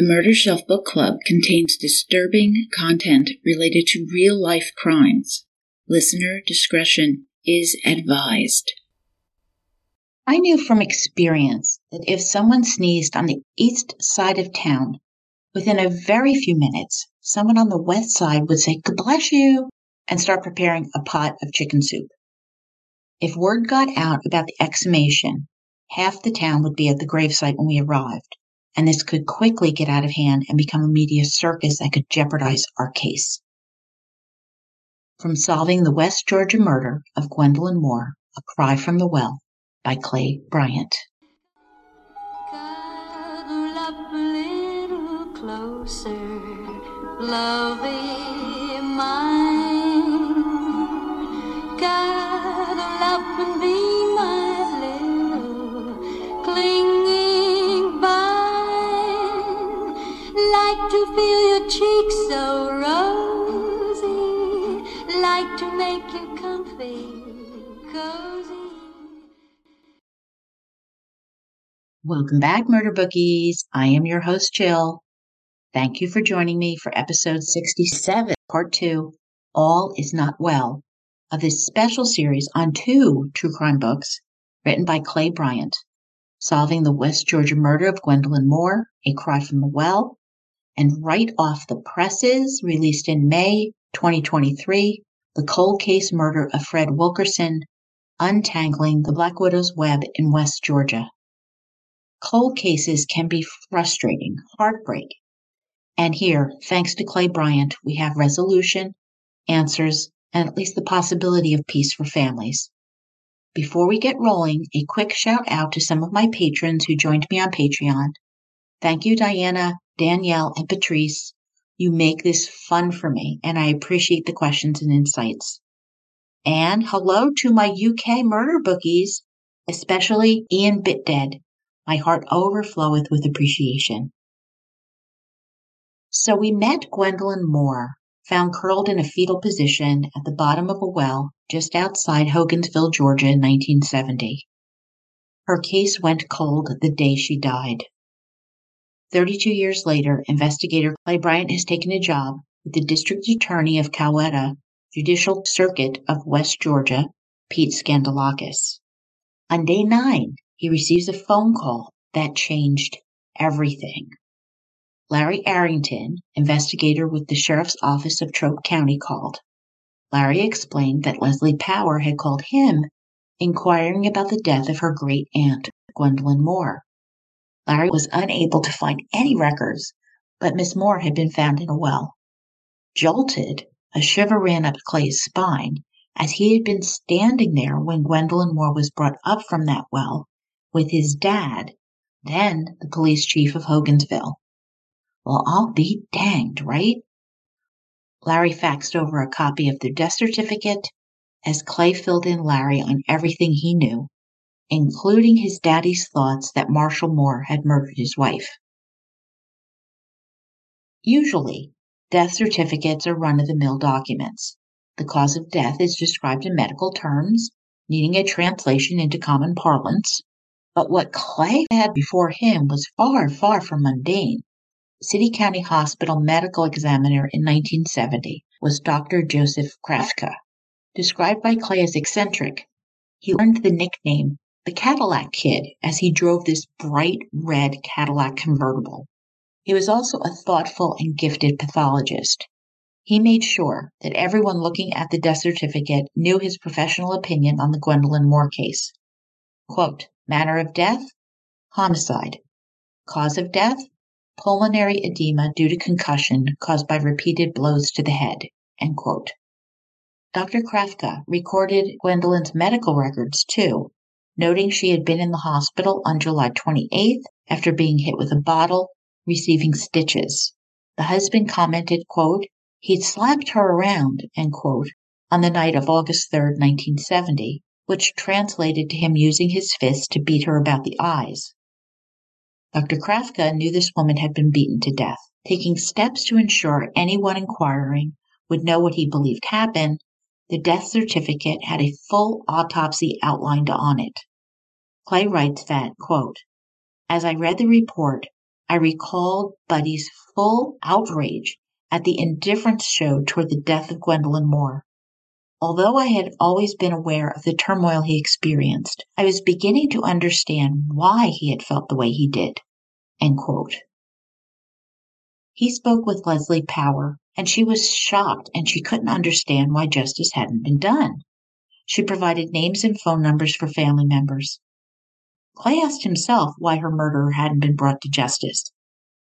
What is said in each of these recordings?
The Murder Shelf Book Club contains disturbing content related to real life crimes. Listener discretion is advised. I knew from experience that if someone sneezed on the east side of town, within a very few minutes, someone on the west side would say, God bless you, and start preparing a pot of chicken soup. If word got out about the exhumation, half the town would be at the gravesite when we arrived, and this could quickly get out of hand and become a media circus that could jeopardize our case. From solving the West Georgia murder of Gwendolyn Moore, A Cry from the Well by Clay Bryant. Cuddle mine. Cuddle up and be cheeks so rosy, like to make you comfy, cozy. Welcome back, Murder Bookies. I am your host, Jill. Thank you for joining me for episode 67, part two All Is Not Well of this special series on two true crime books written by Clay Bryant Solving the West Georgia Murder of Gwendolyn Moore, A Cry from the Well, and right off the presses, released in May 2023, The Cold Case Murder of Fred Wilkerson Untangling the Black Widow's Web in West Georgia. Cold cases can be frustrating, heartbreaking. And here, thanks to Clay Bryant, we have resolution, answers, and at least the possibility of peace for families. Before we get rolling, a quick shout out to some of my patrons who joined me on Patreon. Thank you, Diana, Danielle, and Patrice. You make this fun for me, and I appreciate the questions and insights. And hello to my UK murder bookies, especially Ian Bitdead. My heart overfloweth with appreciation. So we met Gwendolyn Moore, found curled in a fetal position at the bottom of a well just outside Hogansville, Georgia in 1970. Her case went cold the day she died. 32 years later, investigator Clay Bryant has taken a job with the district attorney of Coweta Judicial Circuit of West Georgia, Pete Skandalakis. On day nine, he receives a phone call that changed everything. Larry Arrington, investigator with the Sheriff's Office of Troup County, called. Larry explained that Leslie Power had called him inquiring about the death of her great aunt, Gwendolyn Moore. Larry was unable to find any records, but Miss Moore had been found in a well. Jolted, a shiver ran up Clay's spine as he had been standing there when Gwendolyn Moore was brought up from that well with his dad, then the police chief of Hogansville. Well, I'll be danged, right? Larry faxed over a copy of the death certificate as Clay filled in Larry on everything he knew, including his daddy's thoughts that Marshall Moore had murdered his wife. Usually, death certificates are run of the mill documents. The cause of death is described in medical terms, needing a translation into common parlance. But what Clay had before him was far, far from mundane. City County Hospital medical examiner in 1970 was Dr. Joseph Krafka. Described by Clay as eccentric, he earned the nickname the Cadillac Kid as he drove this bright red Cadillac convertible. He was also a thoughtful and gifted pathologist. He made sure that everyone looking at the death certificate knew his professional opinion on the Gwendolyn Moore case. Quote, manner of death, homicide. Cause of death, pulmonary edema due to concussion caused by repeated blows to the head. End quote. Dr. Krafka recorded Gwendolyn's medical records too, noting she had been in the hospital on July 28th after being hit with a bottle, receiving stitches. The husband commented, quote, he'd slapped her around, end quote, on the night of August 3rd, 1970, which translated to him using his fist to beat her about the eyes. Dr. Krafka knew this woman had been beaten to death, taking steps to ensure anyone inquiring would know what he believed happened. The death certificate had a full autopsy outlined on it. Clay writes that, quote, As I read the report, I recalled Buddy's full outrage at the indifference showed toward the death of Gwendolyn Moore. Although I had always been aware of the turmoil he experienced, I was beginning to understand why he had felt the way he did. He spoke with Leslie Power, and she was shocked and she couldn't understand why justice hadn't been done. She provided names and phone numbers for family members. Clay asked himself why her murderer hadn't been brought to justice.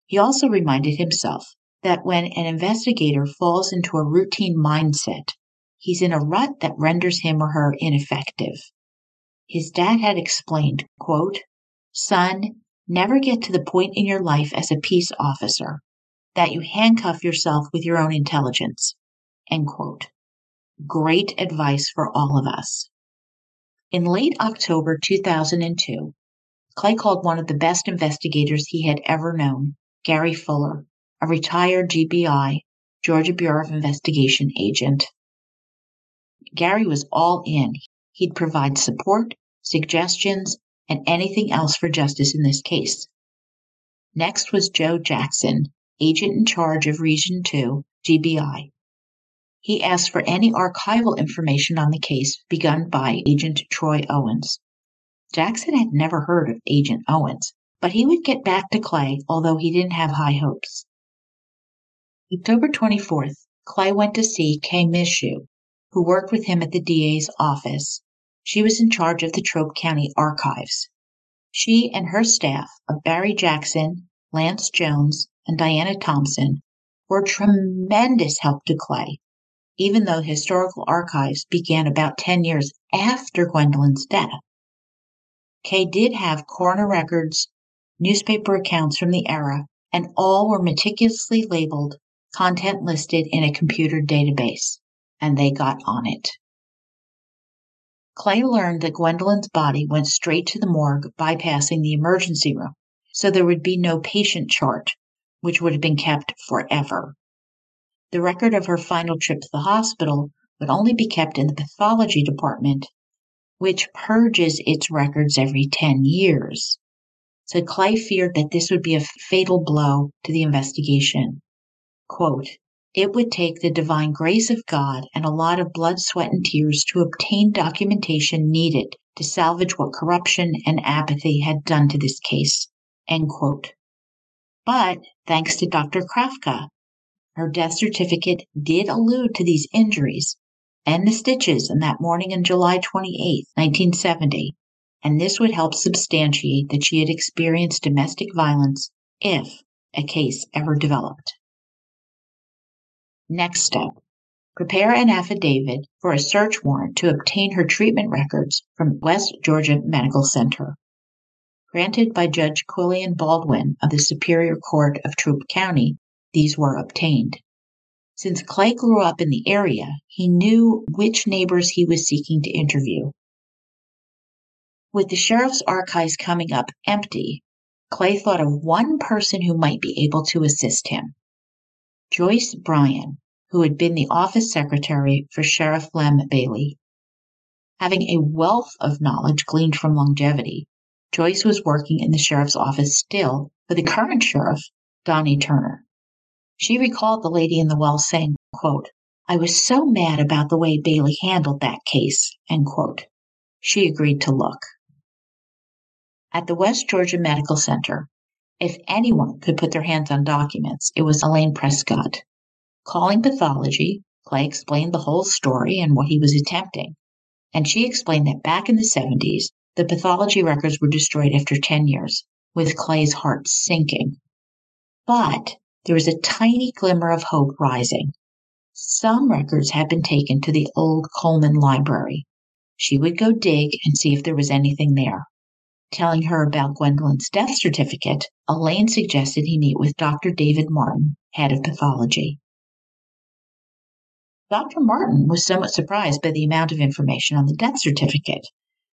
He also reminded himself that when an investigator falls into a routine mindset, he's in a rut that renders him or her ineffective. His dad had explained, quote, Son, never get to the point in your life as a peace officer that you handcuff yourself with your own intelligence. End quote. Great advice for all of us. In late October 2002, Clay called one of the best investigators he had ever known, Gary Fuller, a retired GBI, Georgia Bureau of Investigation agent. Gary was all in. He'd provide support, suggestions, and anything else for justice in this case. Next was Joe Jackson, agent in charge of Region 2, GBI. He asked for any archival information on the case begun by Agent Troy Owens. Jackson had never heard of Agent Owens, but he would get back to Clay, although he didn't have high hopes. October 24th, Clay went to see Kay Mishu, who worked with him at the DA's office. She was in charge of the Troup County archives. She and her staff of Barry Jackson, Lance Jones, and Diana Thompson were tremendous help to Clay, even though historical archives began about 10 years after Gwendolyn's death. Kay did have coroner records, newspaper accounts from the era, and all were meticulously labeled, content listed in a computer database and they got on it. Clay learned that Gwendolyn's body went straight to the morgue, bypassing the emergency room, so there would be no patient chart, which would have been kept forever. The record of her final trip to the hospital would only be kept in the pathology department, which purges its records every 10 years. So Clay feared that this would be a fatal blow to the investigation. Quote, it would take the divine grace of God and a lot of blood, sweat, and tears to obtain documentation needed to salvage what corruption and apathy had done to this case. End quote. But thanks to Dr. Krafka, her death certificate did allude to these injuries and the stitches in that morning on July 28, 1970, and this would help substantiate that she had experienced domestic violence if a case ever developed. Next step prepare an affidavit for a search warrant to obtain her treatment records from West Georgia Medical Center. Granted by Judge Quillian Baldwin of the Superior Court of Troup County, these were obtained. Since Clay grew up in the area, he knew which neighbors he was seeking to interview. With the sheriff's archives coming up empty, Clay thought of one person who might be able to assist him. Joyce Bryan, who had been the office secretary for Sheriff Lem Bailey. Having a wealth of knowledge gleaned from longevity, Joyce was working in the sheriff's office still for the current sheriff, Donnie Turner. She recalled the lady in the well saying, quote, I was so mad about the way Bailey handled that case, end quote. She agreed to look. At the West Georgia Medical Center, if anyone could put their hands on documents, it was Elaine Prescott. Calling pathology, Clay explained the whole story and what he was attempting. And she explained that back in the 70s, the pathology records were destroyed after 10 years, with Clay's heart sinking. But there was a tiny glimmer of hope rising. Some records had been taken to the old Coleman Library. She would go dig and see if there was anything there telling her about Gwendolyn's death certificate, Elaine suggested he meet with Dr. David Martin, head of pathology. Dr. Martin was somewhat surprised by the amount of information on the death certificate.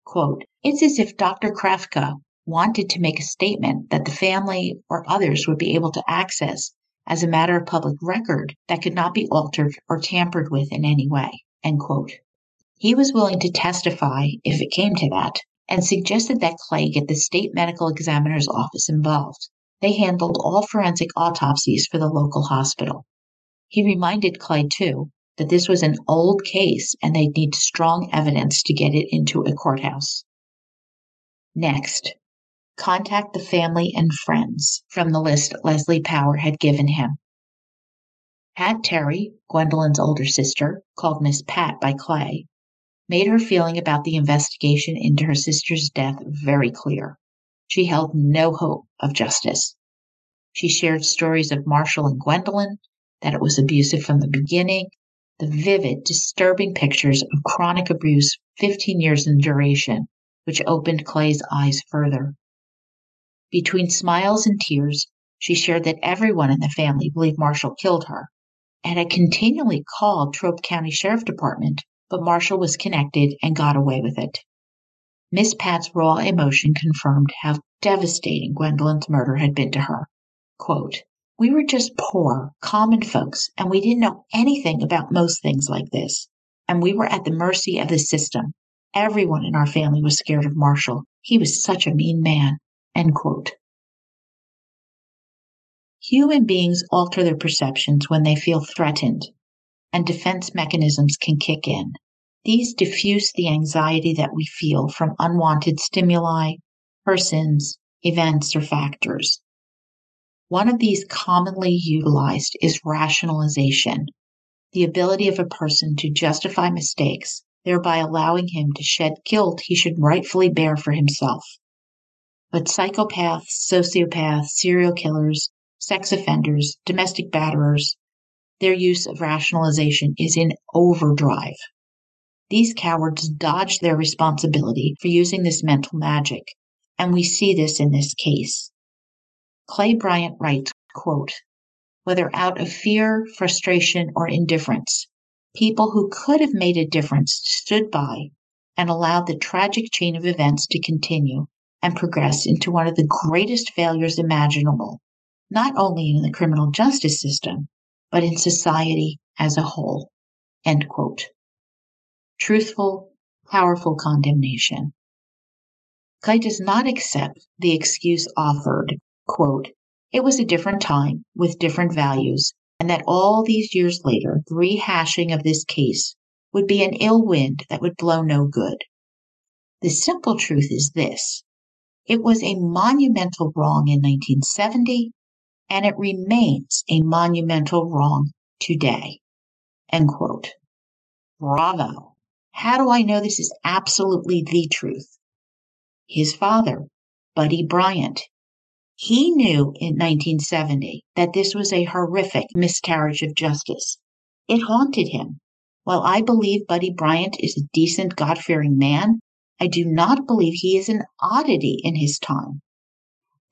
Quote, it's as if Dr. Krafka wanted to make a statement that the family or others would be able to access as a matter of public record that could not be altered or tampered with in any way. End quote. He was willing to testify if it came to that, and suggested that Clay get the state medical examiner's office involved. They handled all forensic autopsies for the local hospital. He reminded Clay, too, that this was an old case and they'd need strong evidence to get it into a courthouse. Next, contact the family and friends from the list Leslie Power had given him. Pat Terry, Gwendolyn's older sister, called Miss Pat by Clay, made her feeling about the investigation into her sister's death very clear. She held no hope of justice. She shared stories of Marshall and Gwendolyn, that it was abusive from the beginning, the vivid, disturbing pictures of chronic abuse 15 years in duration, which opened Clay's eyes further. Between smiles and tears, she shared that everyone in the family believed Marshall killed her and had continually called Troup County Sheriff Department, but Marshall was connected and got away with it. Miss Pat's raw emotion confirmed how devastating Gwendolyn's murder had been to her. Quote, we were just poor, common folks, and we didn't know anything about most things like this. And we were at the mercy of the system. Everyone in our family was scared of Marshall. He was such a mean man. End quote. Human beings alter their perceptions when they feel threatened, and defense mechanisms can kick in. These diffuse the anxiety that we feel from unwanted stimuli, persons, events, or factors. One of these commonly utilized is rationalization, the ability of a person to justify mistakes, thereby allowing him to shed guilt he should rightfully bear for himself. But psychopaths, sociopaths, serial killers, sex offenders, domestic batterers, their use of rationalization is in overdrive. These cowards dodge their responsibility for using this mental magic, and we see this in this case. Clay Bryant writes, quote, whether out of fear, frustration, or indifference, people who could have made a difference stood by and allowed the tragic chain of events to continue and progress into one of the greatest failures imaginable, not only in the criminal justice system, but in society as a whole. End quote. Truthful, powerful condemnation. Clay does not accept the excuse offered quote, it was a different time with different values, and that all these years later, the rehashing of this case would be an ill wind that would blow no good. The simple truth is this it was a monumental wrong in 1970, and it remains a monumental wrong today. End quote. Bravo. How do I know this is absolutely the truth? His father, Buddy Bryant, he knew in 1970 that this was a horrific miscarriage of justice. It haunted him. While I believe Buddy Bryant is a decent, God fearing man, I do not believe he is an oddity in his time.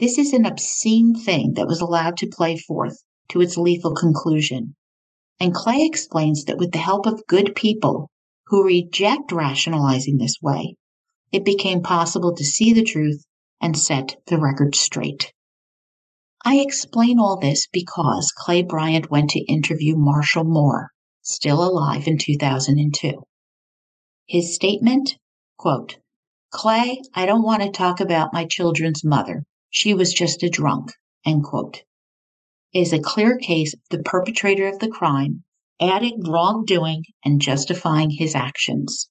This is an obscene thing that was allowed to play forth to its lethal conclusion. And Clay explains that with the help of good people who reject rationalizing this way, it became possible to see the truth and set the record straight. I explain all this because Clay Bryant went to interview Marshall Moore, still alive in 2002. His statement, quote, Clay, I don't want to talk about my children's mother. She was just a drunk, end quote, is a clear case of the perpetrator of the crime adding wrongdoing and justifying his actions.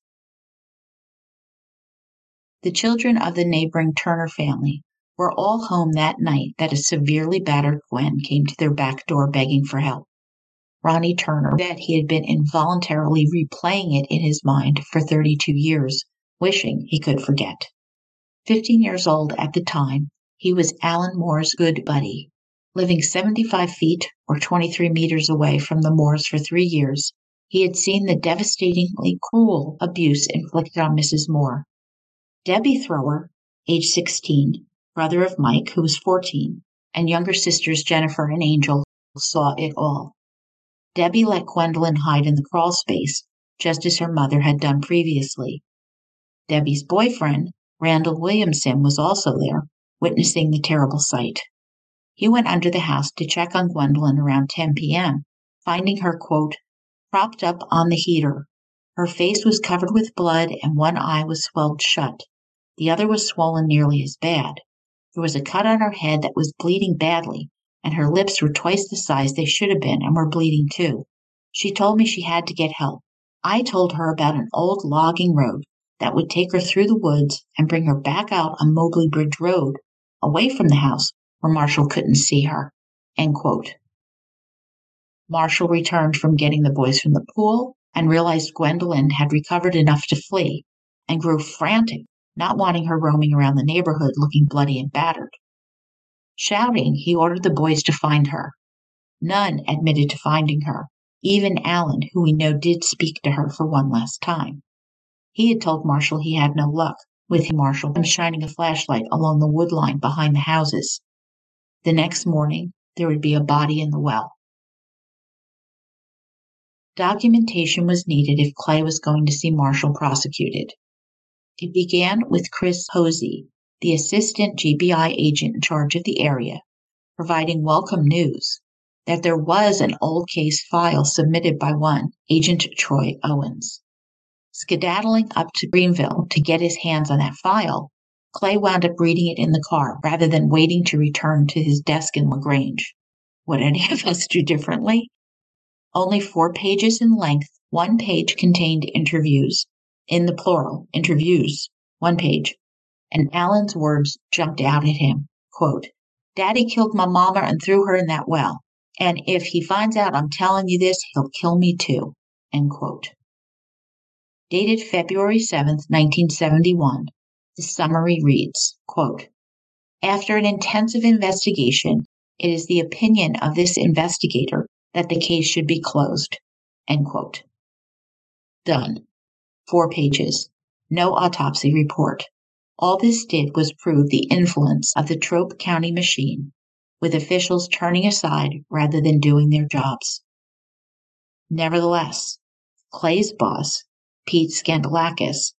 The children of the neighboring Turner family were all home that night that a severely battered Gwen came to their back door begging for help. Ronnie Turner said he had been involuntarily replaying it in his mind for 32 years, wishing he could forget. 15 years old at the time, he was Alan Moore's good buddy. Living 75 feet or 23 meters away from the Moores for three years, he had seen the devastatingly cruel abuse inflicted on Mrs. Moore. Debbie Thrower, age 16, brother of Mike, who was 14, and younger sisters Jennifer and Angel saw it all. Debbie let Gwendolyn hide in the crawl space, just as her mother had done previously. Debbie's boyfriend, Randall Williamson, was also there, witnessing the terrible sight. He went under the house to check on Gwendolyn around 10 p.m., finding her, quote, propped up on the heater. Her face was covered with blood and one eye was swelled shut. The other was swollen nearly as bad. There was a cut on her head that was bleeding badly, and her lips were twice the size they should have been and were bleeding too. She told me she had to get help. I told her about an old logging road that would take her through the woods and bring her back out on Mobley Bridge Road, away from the house where Marshall couldn't see her. Marshall returned from getting the boys from the pool and realized Gwendolyn had recovered enough to flee and grew frantic, not wanting her roaming around the neighborhood looking bloody and battered. Shouting, he ordered the boys to find her. None admitted to finding her, even Allen, who we know did speak to her for one last time. He had told Marshall he had no luck, with him Marshall shining a flashlight along the wood line behind the houses. The next morning, there would be a body in the well. Documentation was needed if Clay was going to see Marshall prosecuted. It began with Chris Posey, the assistant GBI agent in charge of the area, providing welcome news that there was an old case file submitted by one Agent Troy Owens. Skedaddling up to Greenville to get his hands on that file, Clay wound up reading it in the car rather than waiting to return to his desk in LaGrange. Would any of us do differently? Only four pages in length, one page contained interviews, in the plural, interviews, one page, and Alan's words jumped out at him. Quote, Daddy killed my mama and threw her in that well. And if he finds out I'm telling you this, he'll kill me too. End quote. Dated February 7, 1971, the summary reads, quote, After an intensive investigation, it is the opinion of this investigator that the case should be closed. End quote. Done. Four pages. No autopsy report. All this did was prove the influence of the Troup County machine, with officials turning aside rather than doing their jobs. Nevertheless, Clay's boss, Pete Skandalakis,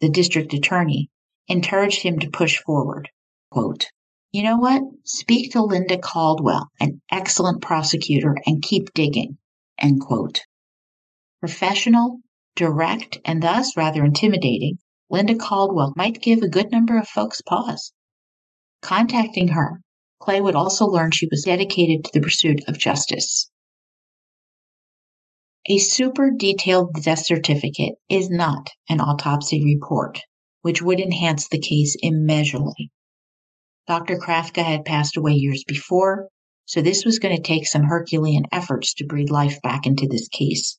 the district attorney, encouraged him to push forward. Quote, you know what? Speak to Linda Caldwell, an excellent prosecutor, and keep digging. End quote. Professional, direct, and thus rather intimidating, Linda Caldwell might give a good number of folks pause. Contacting her, Clay would also learn she was dedicated to the pursuit of justice. A super detailed death certificate is not an autopsy report, which would enhance the case immeasurably. Dr. Krafka had passed away years before, so this was going to take some Herculean efforts to breathe life back into this case.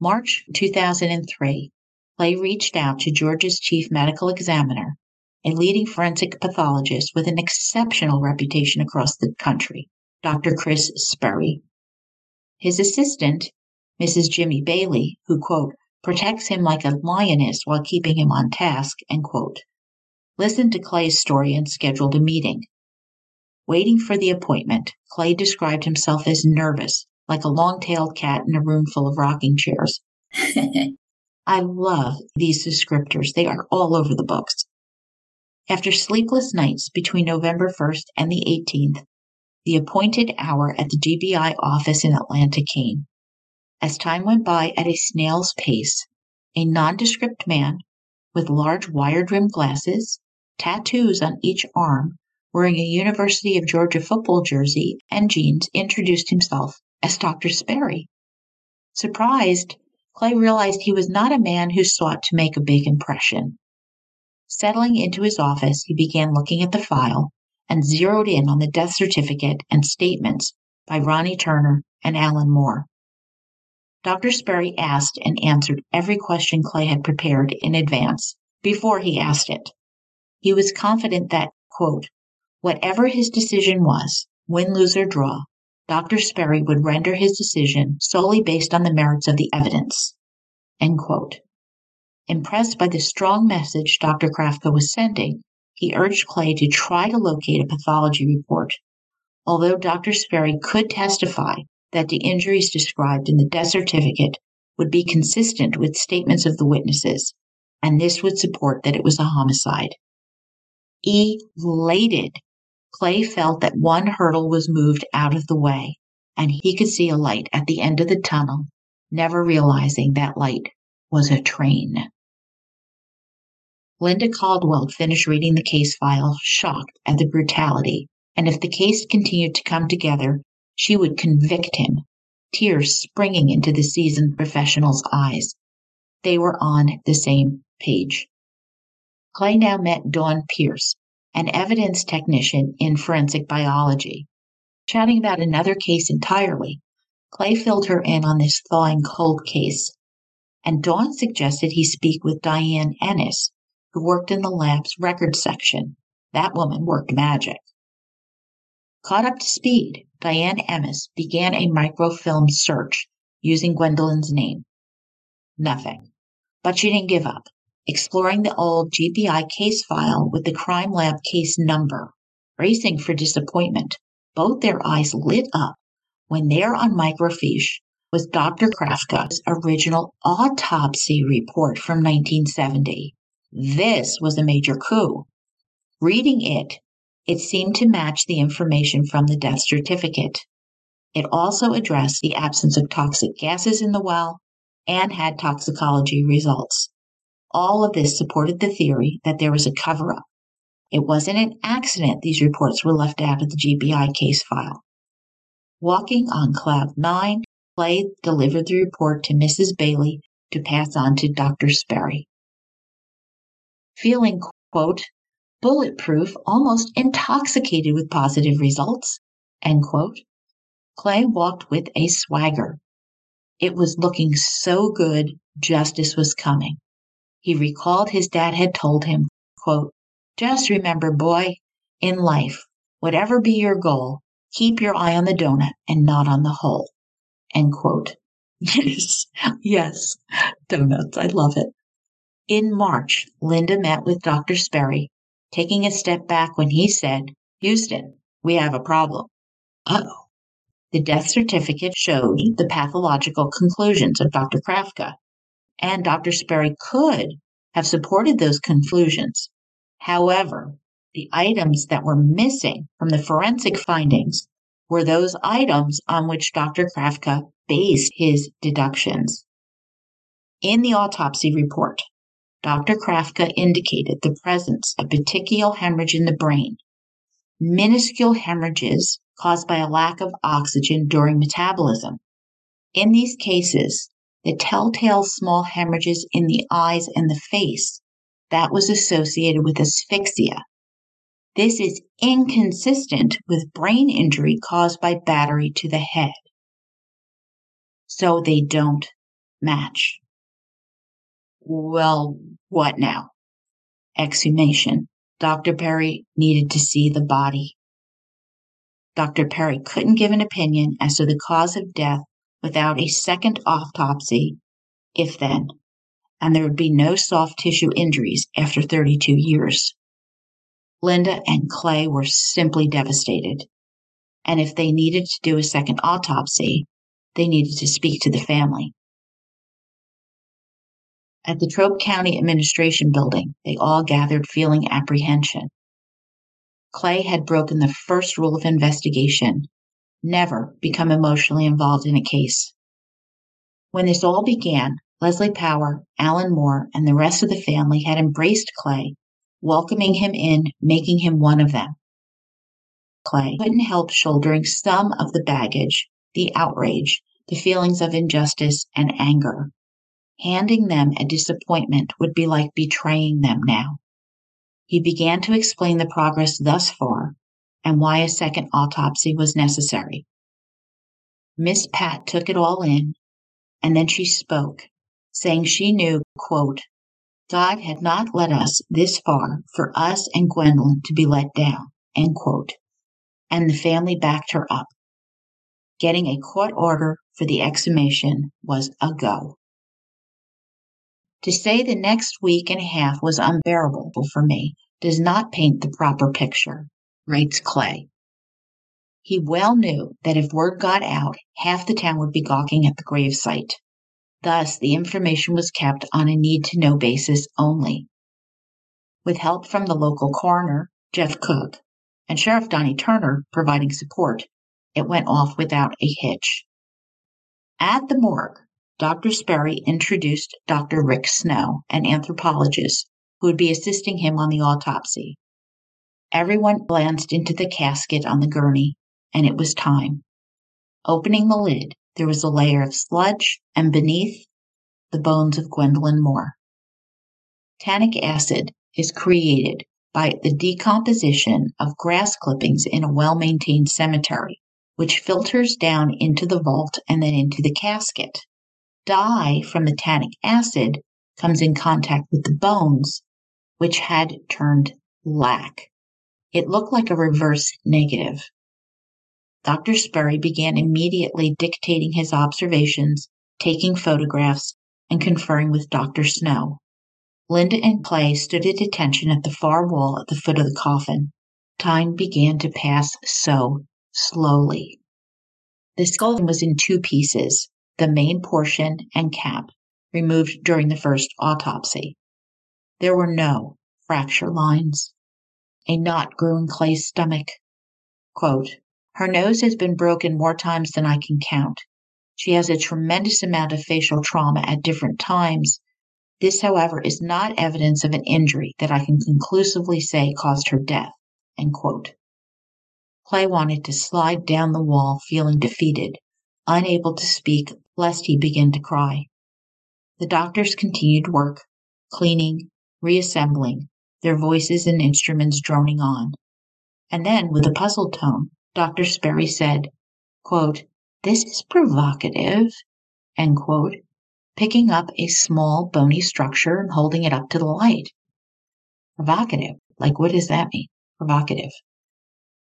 March 2003, Clay reached out to Georgia's chief medical examiner, a leading forensic pathologist with an exceptional reputation across the country, Dr. Kris Sperry. His assistant, Mrs. Jimmy Bailey, who, quote, protects him like a lioness while keeping him on task, end quote, listened to Clay's story and scheduled a meeting. Waiting for the appointment, Clay described himself as nervous, like a long tailed cat in a room full of rocking chairs. I love these descriptors, they are all over the books. After sleepless nights between November 1st and the 18th, the appointed hour at the GBI office in Atlanta came. As time went by at a snail's pace, a nondescript man with large wire rimmed glasses, tattoos on each arm, wearing a University of Georgia football jersey and jeans, introduced himself as Dr. Sperry. Surprised, Clay realized he was not a man who sought to make a big impression. Settling into his office, he began looking at the file and zeroed in on the death certificate and statements by Ronnie Turner and Alan Moore. Dr. Sperry asked and answered every question Clay had prepared in advance before he asked it. He was confident that, quote, whatever his decision was, win, lose, or draw, Dr. Sperry would render his decision solely based on the merits of the evidence. End quote. Impressed by the strong message Dr. Krafka was sending, he urged Clay to try to locate a pathology report. Although Dr. Sperry could testify that the injuries described in the death certificate would be consistent with statements of the witnesses, and this would support that it was a homicide. Elated, Clay felt that one hurdle was moved out of the way, and he could see a light at the end of the tunnel, never realizing that light was a train. Linda Caldwell finished reading the case file, shocked at the brutality, and if the case continued to come together, she would convict him, tears springing into the seasoned professional's eyes. They were on the same page. Clay now met Dawn Pierce, an evidence technician in forensic biology. Chatting about another case entirely, Clay filled her in on this thawing cold case, and Dawn suggested he speak with Diane Ennis, who worked in the lab's records section. That woman worked magic. Caught up to speed, Diane Ennis began a microfilm search using Gwendolyn's name. Nothing. But she didn't give up, exploring the old GBI case file with the crime lab case number. Racing for disappointment, both their eyes lit up when there on microfiche was Dr. Krafka's original autopsy report from 1970. This was a major coup. Reading it, it seemed to match the information from the death certificate. It also addressed the absence of toxic gases in the well and had toxicology results. All of this supported the theory that there was a cover up. It wasn't an accident these reports were left out of the GBI case file. Walking on cloud nine, Clay delivered the report to Mrs. Bailey to pass on to Dr. Sperry. Feeling, quote, bulletproof, almost intoxicated with positive results, end quote, Clay walked with a swagger. It was looking so good, justice was coming. He recalled his dad had told him, quote, just remember, boy, in life, whatever be your goal, keep your eye on the donut and not on the hole. End quote. Yes, yes, donuts. I love it. In March, Linda met with Dr. Sperry, taking a step back when he said, Houston, we have a problem. oh. The death certificate showed the pathological conclusions of Dr. Krafka, and Dr. Sperry could have supported those conclusions. However, the items that were missing from the forensic findings were those items on which Dr. Krafka based his deductions. In the autopsy report, Dr. Krafka indicated the presence of petechial hemorrhage in the brain, minuscule hemorrhages caused by a lack of oxygen during metabolism. In these cases, the telltale small hemorrhages in the eyes and the face that was associated with asphyxia. This is inconsistent with brain injury caused by battery to the head. So they don't match. Well, what now? Exhumation. Dr. Sperry needed to see the body. Dr. Sperry couldn't give an opinion as to the cause of death without a second autopsy, if then, and there would be no soft tissue injuries after 32 years. Linda and Clay were simply devastated. And if they needed to do a second autopsy, they needed to speak to the family. At the Troup County Administration Building, they all gathered feeling apprehension. Clay had broken the first rule of investigation never become emotionally involved in a case. When this all began, Leslie Power, Alan Moore, and the rest of the family had embraced Clay, welcoming him in, making him one of them. Clay couldn't help shouldering some of the baggage, the outrage, the feelings of injustice and anger. Handing them a disappointment would be like betraying them now. He began to explain the progress thus far and why a second autopsy was necessary. Miss Pat took it all in, and then she spoke, saying she knew, quote, God had not led us this far for us and Gwendolyn to be let down, end quote. And the family backed her up. Getting a court order for the exhumation was a go. To say the next week and a half was unbearable for me does not paint the proper picture, writes Clay. He well knew that if word got out, half the town would be gawking at the gravesite. Thus, the information was kept on a need to know basis only. With help from the local coroner, Jeff Cook, and Sheriff Donnie Turner providing support, it went off without a hitch. At the morgue, Dr. Sperry introduced Dr. Rick Snow, an anthropologist who would be assisting him on the autopsy. Everyone glanced into the casket on the gurney, and it was time. Opening the lid, there was a layer of sludge, and beneath, the bones of Gwendolyn Moore. Tannic acid is created by the decomposition of grass clippings in a well maintained cemetery, which filters down into the vault and then into the casket. Dye from the tannic acid comes in contact with the bones, which had turned black. It looked like a reverse negative. Dr. Sperry began immediately dictating his observations, taking photographs, and conferring with Dr. Snow. Linda and Clay stood at attention at the far wall at the foot of the coffin. Time began to pass so slowly. The skull was in two pieces, the main portion and cap, removed during the first autopsy. There were no fracture lines. A knot grew in Clay's stomach. Quote, her nose has been broken more times than I can count. She has a tremendous amount of facial trauma at different times. This, however, is not evidence of an injury that I can conclusively say caused her death. End quote. Clay wanted to slide down the wall, feeling defeated, unable to speak lest he begin to cry. The doctors continued work, cleaning, reassembling, their voices and instruments droning on. And then, with a puzzled tone, Dr. Sperry said, quote, This is provocative, end quote, picking up a small bony structure and holding it up to the light. Provocative. Like, what does that mean? Provocative.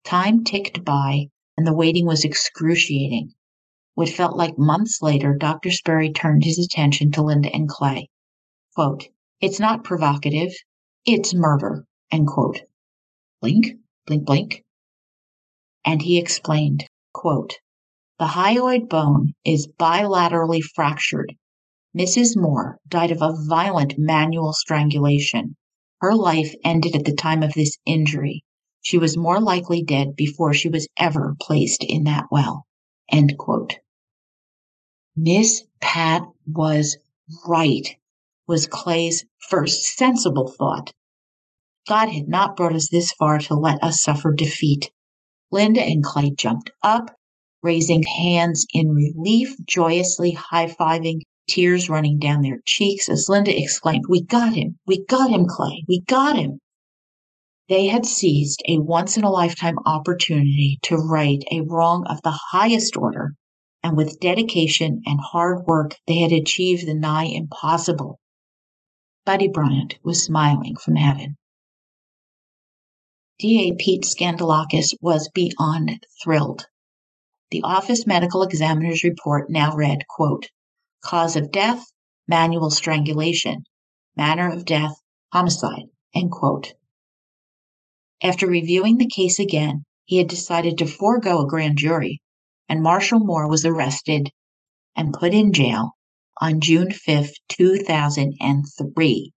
Time ticked by, and the waiting was excruciating. What felt like months later, Dr. Sperry turned his attention to Linda and Clay. Quote, It's not provocative, it's murder. End quote. Blink, blink, blink. And he explained, quote, The hyoid bone is bilaterally fractured. Mrs. Moore died of a violent manual strangulation. Her life ended at the time of this injury. She was more likely dead before she was ever placed in that well. End quote. Miss Pat was right, was Clay's first sensible thought. God had not brought us this far to let us suffer defeat. Linda and Clay jumped up, raising hands in relief, joyously high fiving, tears running down their cheeks as Linda exclaimed, We got him! We got him, Clay! We got him! They had seized a once in a lifetime opportunity to right a wrong of the highest order, and with dedication and hard work, they had achieved the nigh impossible. Buddy Bryant was smiling from heaven. DA Pete Skandalakis was beyond thrilled. The office medical examiner's report now read, quote, cause of death, manual strangulation, manner of death, homicide, end quote. After reviewing the case again, he had decided to forego a grand jury, and Marshall Moore was arrested and put in jail on June 5, 2003.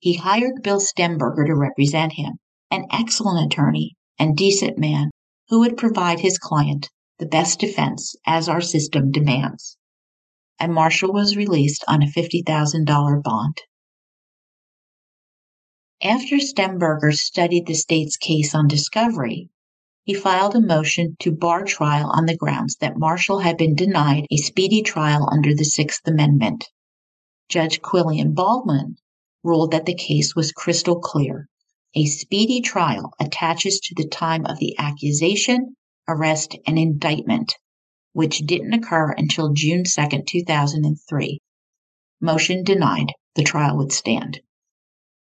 He hired Bill Stemberger to represent him an excellent attorney and decent man who would provide his client the best defense as our system demands. And Marshall was released on a $50,000 bond. After Stemberger studied the state's case on discovery, he filed a motion to bar trial on the grounds that Marshall had been denied a speedy trial under the Sixth Amendment. Judge Quillian Baldwin ruled that the case was crystal clear a speedy trial attaches to the time of the accusation, arrest, and indictment, which didn't occur until June 2, 2003. Motion denied. The trial would stand.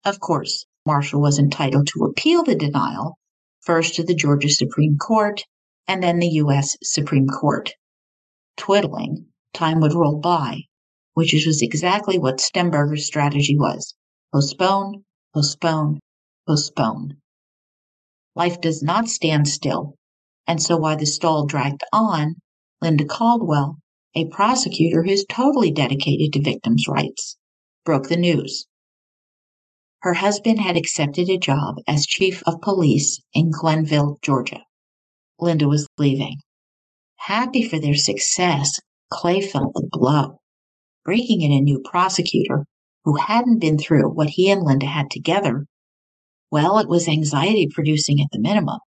Of course, Marshall was entitled to appeal the denial, first to the Georgia Supreme Court and then the U.S. Supreme Court. Twiddling, time would roll by, which was exactly what Stemberger's strategy was postpone, postpone, postpone. Life does not stand still, and so while the stall dragged on, Linda Caldwell, a prosecutor who is totally dedicated to victims' rights, broke the news. Her husband had accepted a job as chief of police in Glennville, Georgia. Linda was leaving. Happy for their success, Clay felt the blow. Breaking in a new prosecutor, who hadn't been through what he and Linda had together, well, it was anxiety producing at the minimum.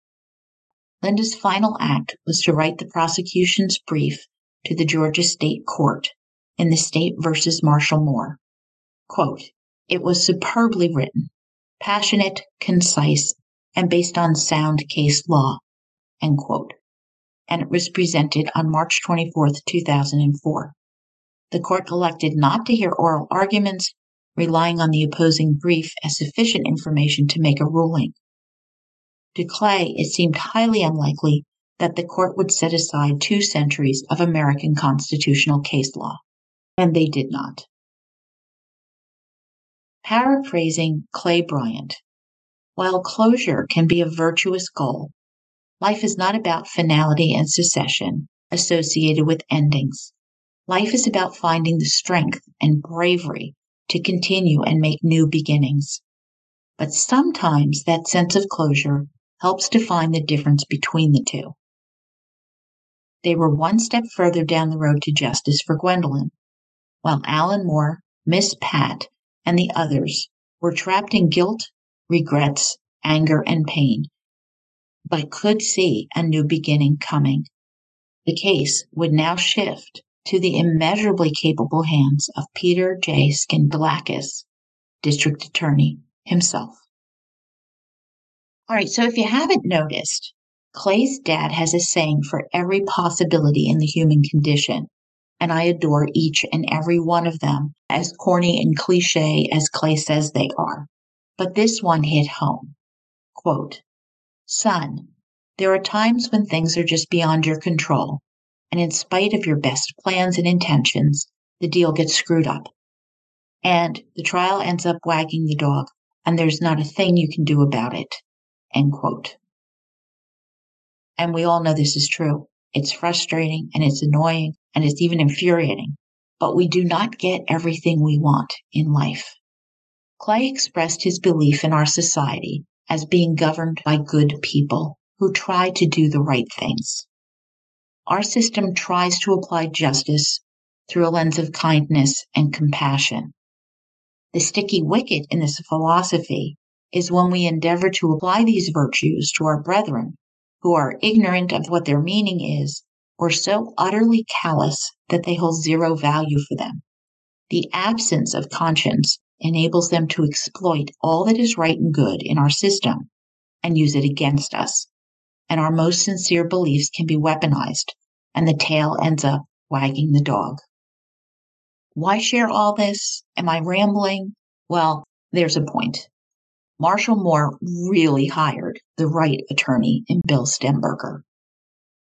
Linda's final act was to write the prosecution's brief to the Georgia State Court in the State versus Marshall Moore. Quote, it was superbly written, passionate, concise, and based on sound case law. End quote. And it was presented on March 24, 2004. The court elected not to hear oral arguments, relying on the opposing brief as sufficient information to make a ruling. To Clay, it seemed highly unlikely that the court would set aside two centuries of American constitutional case law, and they did not. Paraphrasing Clay Bryant, while closure can be a virtuous goal, life is not about finality and secession associated with endings. Life is about finding the strength and bravery to continue and make new beginnings. But sometimes that sense of closure helps define the difference between the two. They were one step further down the road to justice for Gwendolyn, while Alan Moore, Miss Pat, and the others were trapped in guilt, regrets, anger, and pain, but could see a new beginning coming. The case would now shift to the immeasurably capable hands of Peter J. Skandalakis, District Attorney himself. All right, so if you haven't noticed, Clay's dad has a saying for every possibility in the human condition and I adore each and every one of them, as corny and cliche as Clay says they are. But this one hit home. Quote, Son, there are times when things are just beyond your control, and in spite of your best plans and intentions, the deal gets screwed up. And the trial ends up wagging the dog, and there's not a thing you can do about it. End quote. And we all know this is true. It's frustrating and it's annoying and it's even infuriating. But we do not get everything we want in life. Clay expressed his belief in our society as being governed by good people who try to do the right things. Our system tries to apply justice through a lens of kindness and compassion. The sticky wicket in this philosophy is when we endeavor to apply these virtues to our brethren who are ignorant of what their meaning is or so utterly callous that they hold zero value for them. The absence of conscience enables them to exploit all that is right and good in our system and use it against us. And our most sincere beliefs can be weaponized, and the tail ends up wagging the dog. Why share all this? Am I rambling? Well, there's a point. Marshall Moore really hired the right attorney in Bill Stemberger.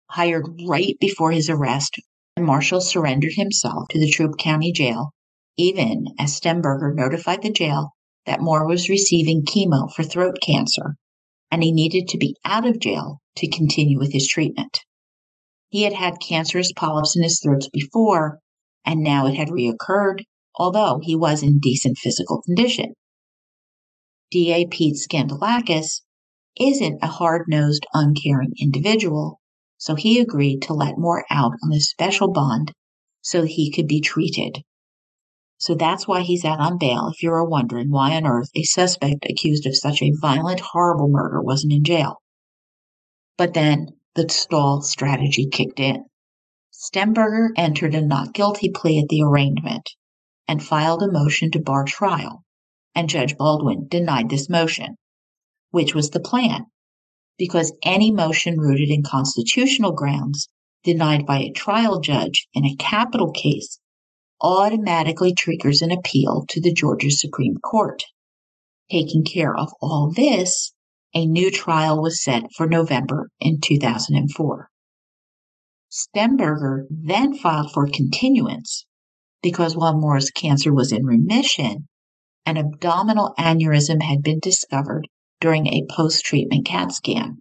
Hired right before his arrest, Marshall surrendered himself to the Troup County Jail, even as Stemberger notified the jail that Moore was receiving chemo for throat cancer and he needed to be out of jail to continue with his treatment. He had had cancerous polyps in his throat before, and now it had reoccurred, although he was in decent physical condition. DA Pete Skandalakis isn't a hard nosed, uncaring individual, so he agreed to let Moore out on a special bond so he could be treated. So that's why he's out on bail if you're wondering why on earth a suspect accused of such a violent, horrible murder wasn't in jail. But then the stall strategy kicked in. Stemberger entered a not guilty plea at the arraignment and filed a motion to bar trial and Judge Baldwin denied this motion, which was the plan, because any motion rooted in constitutional grounds denied by a trial judge in a capital case automatically triggers an appeal to the Georgia Supreme Court. Taking care of all this, a new trial was set for November in 2004. Stemberger then filed for continuance because while Moore's cancer was in remission, an abdominal aneurysm had been discovered during a post treatment CAT scan,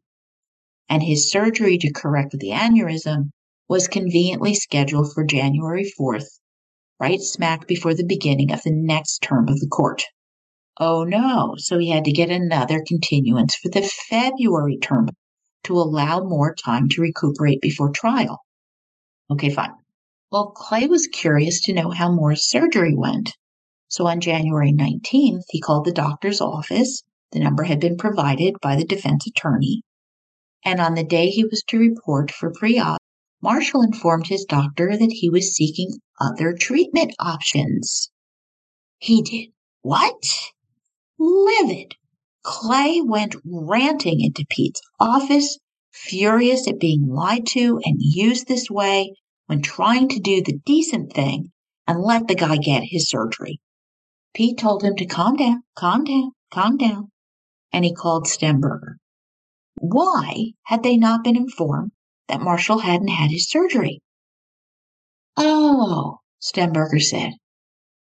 and his surgery to correct the aneurysm was conveniently scheduled for January 4th, right smack before the beginning of the next term of the court. Oh no, so he had to get another continuance for the February term to allow more time to recuperate before trial. Okay, fine. Well, Clay was curious to know how Moore's surgery went So on January 19th, he called the doctor's office. The number had been provided by the defense attorney. And on the day he was to report for pre op, Marshall informed his doctor that he was seeking other treatment options. He did what? Livid. Clay went ranting into Pete's office, furious at being lied to and used this way when trying to do the decent thing and let the guy get his surgery. Pete told him to calm down, calm down, calm down, and he called Stemberger. Why had they not been informed that Marshall hadn't had his surgery? Oh, Stemberger said.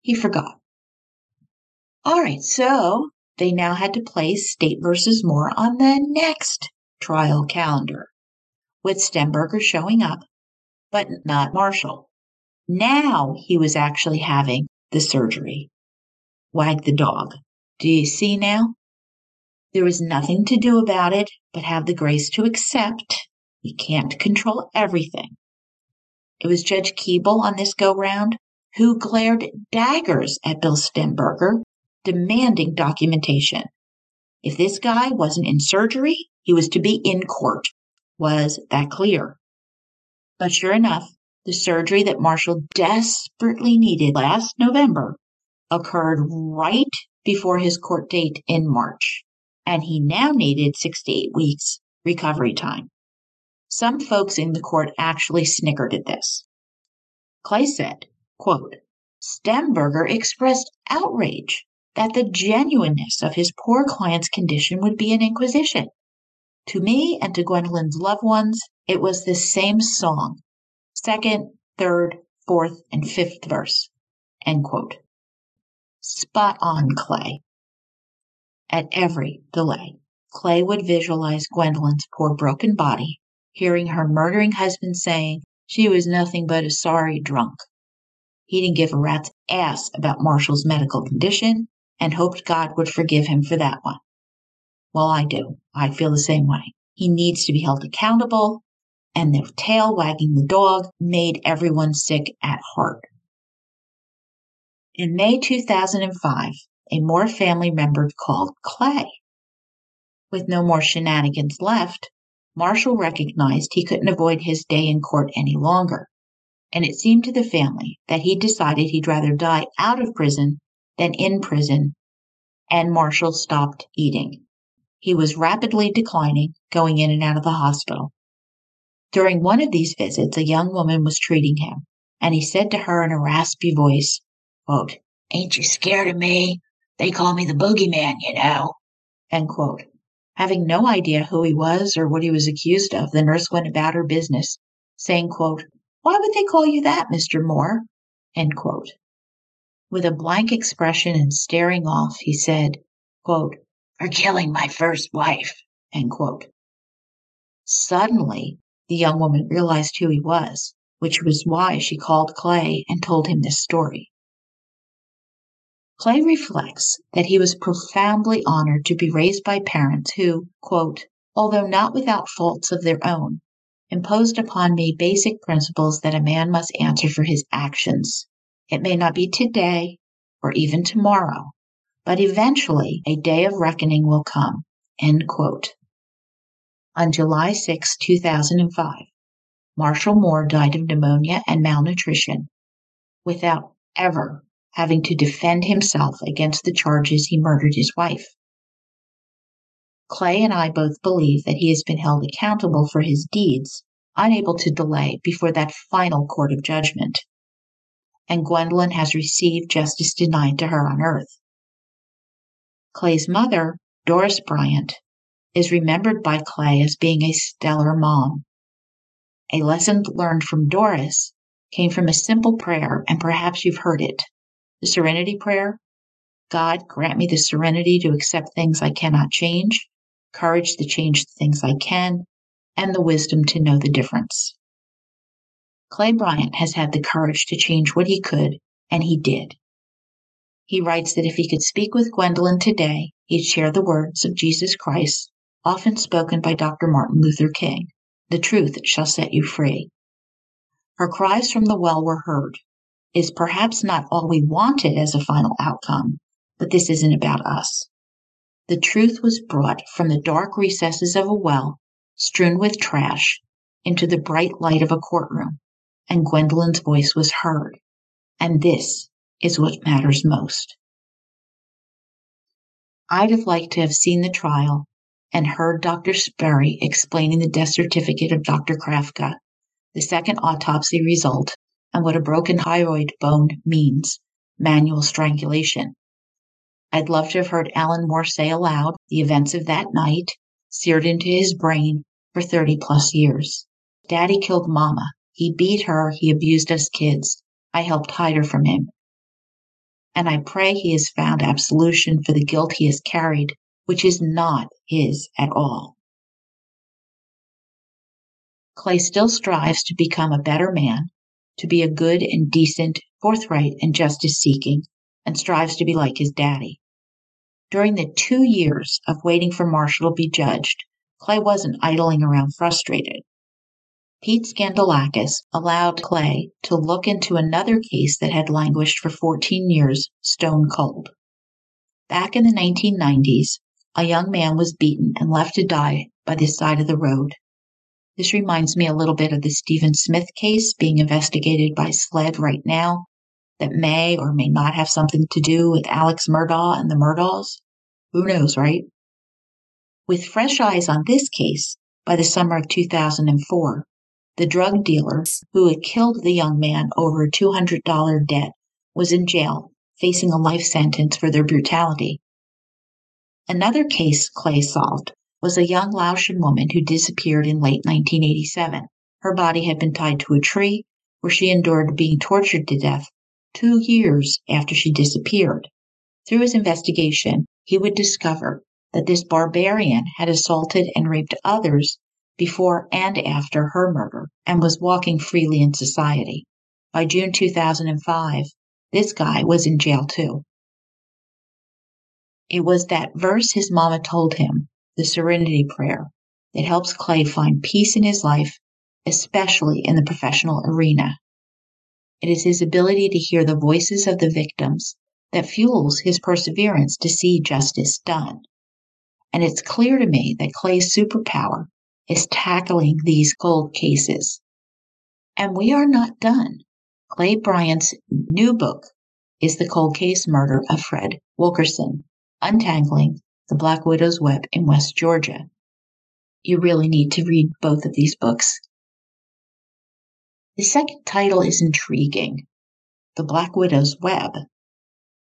He forgot. All right, so they now had to place State versus Moore on the next trial calendar, with Stemberger showing up, but not Marshall. Now he was actually having the surgery. Wag the dog. Do you see now? There was nothing to do about it but have the grace to accept. You can't control everything. It was Judge Keeble on this go round who glared daggers at Bill Stemberger, demanding documentation. If this guy wasn't in surgery, he was to be in court. Was that clear? But sure enough, the surgery that Marshall desperately needed last November occurred right before his court date in March and he now needed six to eight weeks recovery time. Some folks in the court actually snickered at this. Clay said, quote, Stemberger expressed outrage that the genuineness of his poor client's condition would be an inquisition. To me and to Gwendolyn's loved ones, it was the same song. Second, third, fourth, and fifth verse. End quote. Spot on, Clay. At every delay, Clay would visualize Gwendolyn's poor broken body, hearing her murdering husband saying she was nothing but a sorry drunk. He didn't give a rat's ass about Marshall's medical condition and hoped God would forgive him for that one. Well, I do. I feel the same way. He needs to be held accountable, and the tail wagging the dog made everyone sick at heart. In May 2005, a Moore family member called Clay. With no more shenanigans left, Marshall recognized he couldn't avoid his day in court any longer, and it seemed to the family that he decided he'd rather die out of prison than in prison, and Marshall stopped eating. He was rapidly declining, going in and out of the hospital. During one of these visits, a young woman was treating him, and he said to her in a raspy voice, quote, Ain't you scared of me? They call me the boogeyman, you know. End quote. Having no idea who he was or what he was accused of, the nurse went about her business, saying, quote, Why would they call you that, Mr. Moore? End quote. With a blank expression and staring off, he said, quote, For killing my first wife. End quote. Suddenly, the young woman realized who he was, which was why she called Clay and told him this story. Clay reflects that he was profoundly honored to be raised by parents who, quote, although not without faults of their own, imposed upon me basic principles that a man must answer for his actions. It may not be today or even tomorrow, but eventually a day of reckoning will come. End quote. On July 6, 2005, Marshall Moore died of pneumonia and malnutrition without ever having to defend himself against the charges he murdered his wife. Clay and I both believe that he has been held accountable for his deeds, unable to delay before that final court of judgment. And Gwendolyn has received justice denied to her on earth. Clay's mother, Doris Bryant, is remembered by Clay as being a stellar mom. A lesson learned from Doris came from a simple prayer, and perhaps you've heard it. The serenity prayer God, grant me the serenity to accept things I cannot change, courage to change the things I can, and the wisdom to know the difference. Clay Bryant has had the courage to change what he could, and he did. He writes that if he could speak with Gwendolyn today, he'd share the words of Jesus Christ, often spoken by Dr. Martin Luther King The truth shall set you free. Her cries from the well were heard, is perhaps not all we wanted as a final outcome, but this isn't about us. The truth was brought from the dark recesses of a well, strewn with trash, into the bright light of a courtroom, and Gwendolyn's voice was heard. And this is what matters most. I'd have liked to have seen the trial and heard Dr. Sperry explaining the death certificate of Dr. Krafka, the second autopsy result, and what a broken hyoid bone means manual strangulation. I'd love to have heard Alan Moore say aloud the events of that night, seared into his brain for 30 plus years. Daddy killed Mama. He beat her. He abused us kids. I helped hide her from him. And I pray he has found absolution for the guilt he has carried, which is not his at all. Clay still strives to become a better man, to be a good and decent, forthright and justice seeking, and strives to be like his daddy. During the two years of waiting for Marshall to be judged, Clay wasn't idling around frustrated. Pete Skandalakis allowed Clay to look into another case that had languished for 14 years stone cold. Back in the 1990s, a young man was beaten and left to die by the side of the road. This reminds me a little bit of the Stephen Smith case being investigated by SLED right now that may or may not have something to do with Alex Murdaugh and the Murdaughs. Who knows, right? With fresh eyes on this case, by the summer of 2004, the drug dealer who had killed the young man over a $200 debt was in jail, facing a life sentence for their brutality. Another case Clay solved was a young Laotian woman who disappeared in late 1987. Her body had been tied to a tree where she endured being tortured to death two years after she disappeared. Through his investigation, he would discover that this barbarian had assaulted and raped others before and after her murder and was walking freely in society. By June 2005, this guy was in jail too. It was that verse his mama told him, the Serenity Prayer, that helps Clay find peace in his life, especially in the professional arena. It is his ability to hear the voices of the victims that fuels his perseverance to see justice done. And it's clear to me that Clay's superpower is tackling these cold cases. And we are not done. Clay Bryant's new book is The Cold Case Murder of Fred Wilkerson, Untangling the Black Widow's Web in West Georgia. You really need to read both of these books. The second title is intriguing The Black Widow's Web.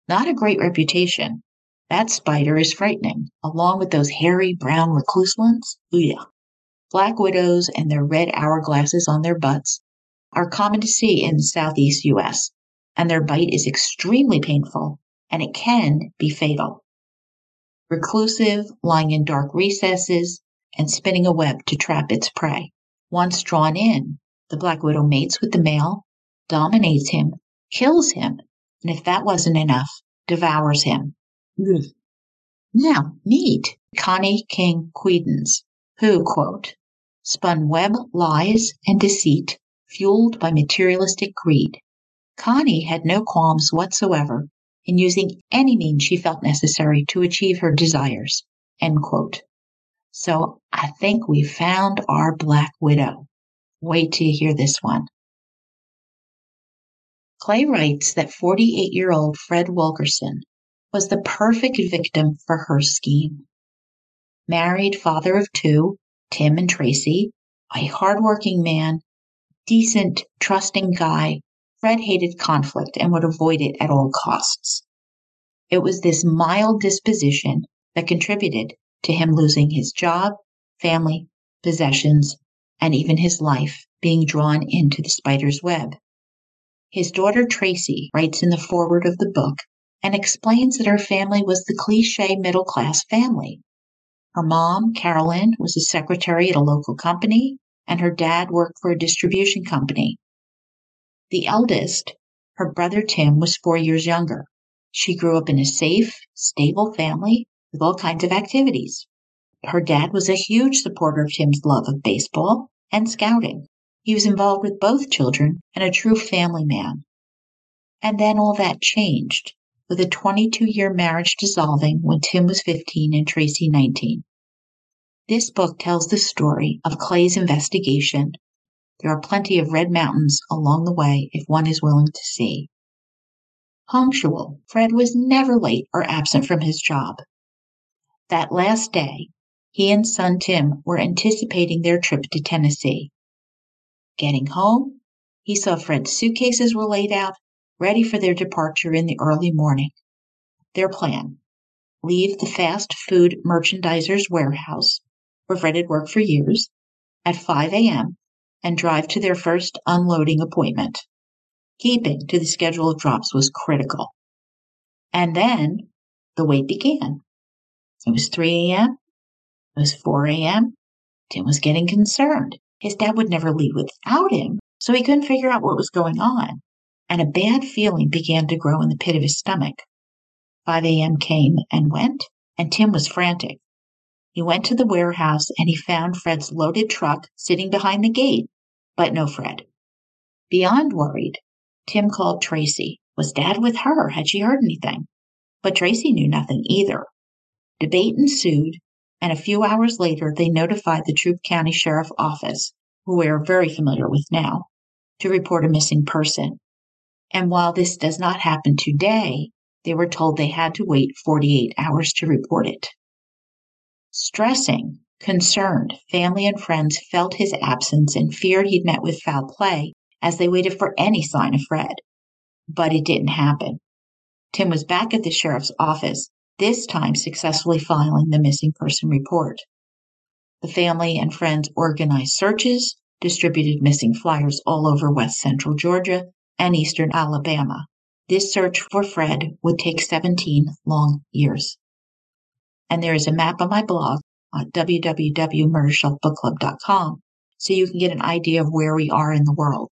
Not a great reputation. That spider is frightening, along with those hairy brown recluse ones. Yeah. Black widows and their red hourglasses on their butts are common to see in the southeast US, and their bite is extremely painful and it can be fatal. Reclusive, lying in dark recesses, and spinning a web to trap its prey. Once drawn in, the black widow mates with the male, dominates him, kills him, and if that wasn't enough, devours him. Now, meet Connie King Quedens, who, quote, spun web lies and deceit fueled by materialistic greed. Connie had no qualms whatsoever in using any means she felt necessary to achieve her desires. End quote. So I think we found our Black Widow. Wait till you hear this one. Clay writes that 48 year old Fred Wilkerson was the perfect victim for her scheme. Married father of two, Tim and Tracy, a hardworking man, decent, trusting guy, Fred hated conflict and would avoid it at all costs. It was this mild disposition that contributed to him losing his job, family, possessions, and even his life being drawn into the spider's web. His daughter Tracy writes in the foreword of the book and explains that her family was the cliche middle class family her mom, Carolyn, was a secretary at a local company, and her dad worked for a distribution company. The eldest, her brother Tim, was four years younger. She grew up in a safe, stable family with all kinds of activities. Her dad was a huge supporter of Tim's love of baseball and scouting. He was involved with both children and a true family man. And then all that changed, with a 22 year marriage dissolving when Tim was 15 and Tracy 19. This book tells the story of Clay's investigation. There are plenty of red mountains along the way if one is willing to see. Punctual, Fred was never late or absent from his job. That last day, he and son Tim were anticipating their trip to Tennessee. Getting home, he saw Fred's suitcases were laid out, ready for their departure in the early morning. Their plan leave the fast food merchandiser's warehouse, where Fred had worked for years, at 5 a.m. and drive to their first unloading appointment. Keeping to the schedule of drops was critical. And then the wait began. It was 3 a.m. It was 4 a.m. Tim was getting concerned. His dad would never leave without him, so he couldn't figure out what was going on. And a bad feeling began to grow in the pit of his stomach. 5 a.m. came and went, and Tim was frantic. He went to the warehouse and he found Fred's loaded truck sitting behind the gate, but no Fred. Beyond worried, Tim called Tracy. Was Dad with her? Had she heard anything? But Tracy knew nothing either. Debate ensued, and a few hours later they notified the Troup County Sheriff Office, who we are very familiar with now, to report a missing person. And while this does not happen today, they were told they had to wait 48 hours to report it. Stressing, concerned, family and friends felt his absence and feared he'd met with foul play as they waited for any sign of Fred. But it didn't happen. Tim was back at the sheriff's office this time successfully filing the missing person report. The family and friends organized searches, distributed missing flyers all over west central Georgia and eastern Alabama. This search for Fred would take 17 long years. And there is a map on my blog at www.murdershelfbookclub.com so you can get an idea of where we are in the world.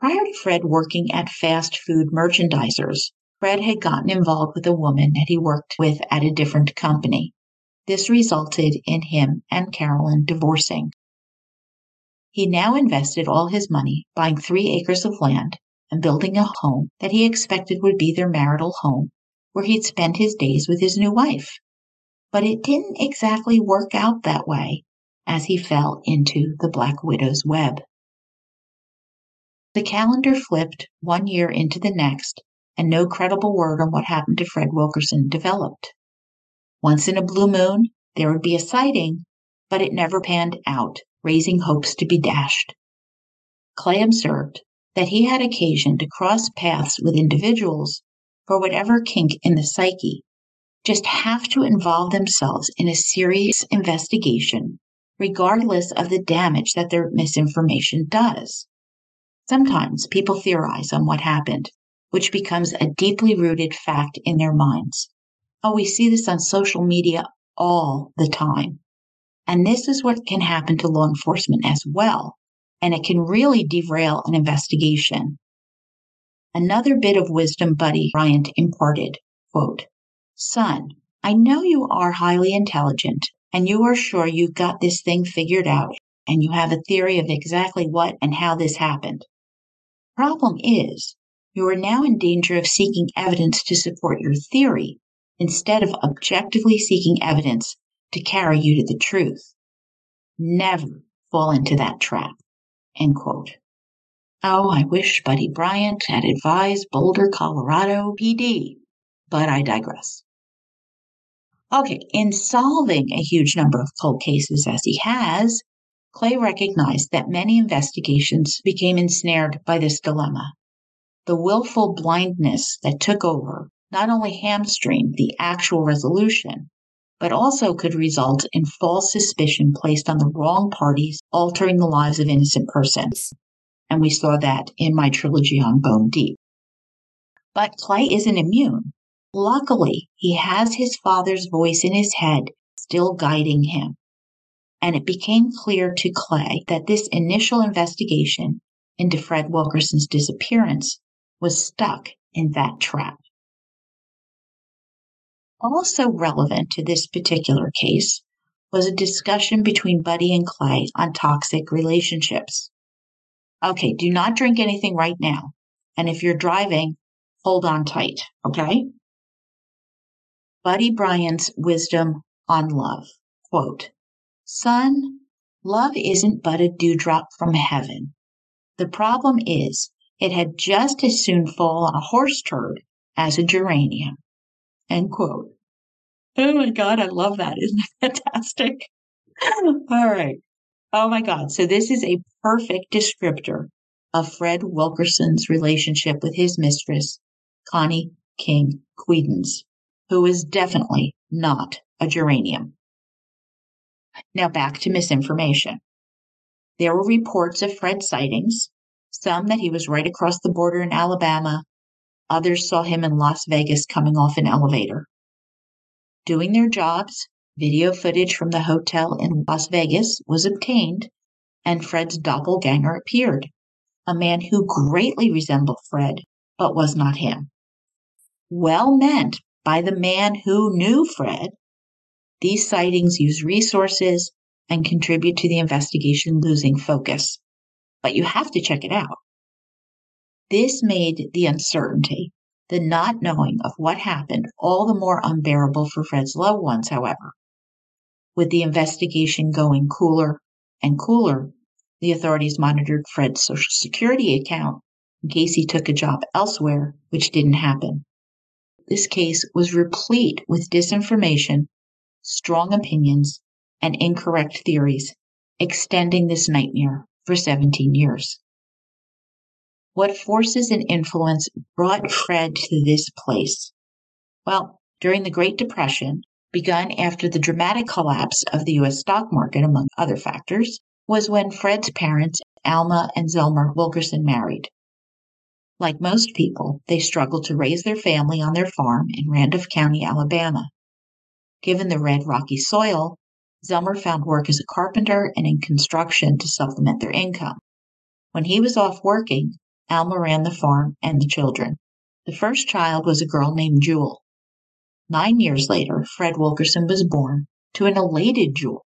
Prior to Fred working at fast food merchandisers, Fred had gotten involved with a woman that he worked with at a different company. This resulted in him and Carolyn divorcing. He now invested all his money buying three acres of land and building a home that he expected would be their marital home, where he'd spend his days with his new wife. But it didn't exactly work out that way as he fell into the Black Widow's web. The calendar flipped one year into the next, and no credible word on what happened to Fred Wilkerson developed. Once in a blue moon, there would be a sighting, but it never panned out, raising hopes to be dashed. Clay observed that he had occasion to cross paths with individuals for whatever kink in the psyche just have to involve themselves in a serious investigation, regardless of the damage that their misinformation does. Sometimes people theorize on what happened, which becomes a deeply rooted fact in their minds. Oh, we see this on social media all the time. And this is what can happen to law enforcement as well. And it can really derail an investigation. Another bit of wisdom Buddy Bryant imparted, quote, Son, I know you are highly intelligent and you are sure you've got this thing figured out and you have a theory of exactly what and how this happened. Problem is, you are now in danger of seeking evidence to support your theory instead of objectively seeking evidence to carry you to the truth. Never fall into that trap. End quote. Oh, I wish Buddy Bryant had advised Boulder, Colorado PD, but I digress. Okay, in solving a huge number of cold cases as he has, Clay recognized that many investigations became ensnared by this dilemma the willful blindness that took over not only hamstringed the actual resolution, but also could result in false suspicion placed on the wrong parties, altering the lives of innocent persons. And we saw that in my trilogy on Bone Deep. But Clay isn't immune. Luckily, he has his father's voice in his head still guiding him. And it became clear to Clay that this initial investigation into Fred Wilkerson's disappearance was stuck in that trap. Also relevant to this particular case was a discussion between Buddy and Clay on toxic relationships. Okay, do not drink anything right now. And if you're driving, hold on tight, okay? Buddy Bryant's wisdom on love. Quote, Son, love isn't but a dewdrop from heaven. The problem is it had just as soon fall on a horse turd as a geranium. End quote. Oh my God, I love that. Isn't that fantastic? All right. Oh my God. So this is a perfect descriptor of Fred Wilkerson's relationship with his mistress, Connie King Quedens, who is definitely not a geranium. Now back to misinformation. There were reports of Fred sightings, some that he was right across the border in Alabama, others saw him in Las Vegas coming off an elevator. Doing their jobs, video footage from the hotel in Las Vegas was obtained, and Fred's doppelganger appeared a man who greatly resembled Fred, but was not him. Well meant by the man who knew Fred, these sightings use resources and contribute to the investigation losing focus. But you have to check it out. This made the uncertainty, the not knowing of what happened, all the more unbearable for Fred's loved ones, however. With the investigation going cooler and cooler, the authorities monitored Fred's Social Security account in case he took a job elsewhere, which didn't happen. This case was replete with disinformation, strong opinions, and incorrect theories, extending this nightmare for 17 years. What forces and influence brought Fred to this place? Well, during the Great Depression, begun after the dramatic collapse of the U.S. stock market, among other factors, was when Fred's parents, Alma and Zelmer Wilkerson, married. Like most people, they struggled to raise their family on their farm in Randolph County, Alabama. Given the red, rocky soil, Zelmer found work as a carpenter and in construction to supplement their income. When he was off working, Alma ran the farm and the children. The first child was a girl named Jewel. Nine years later, Fred Wilkerson was born to an elated Jewel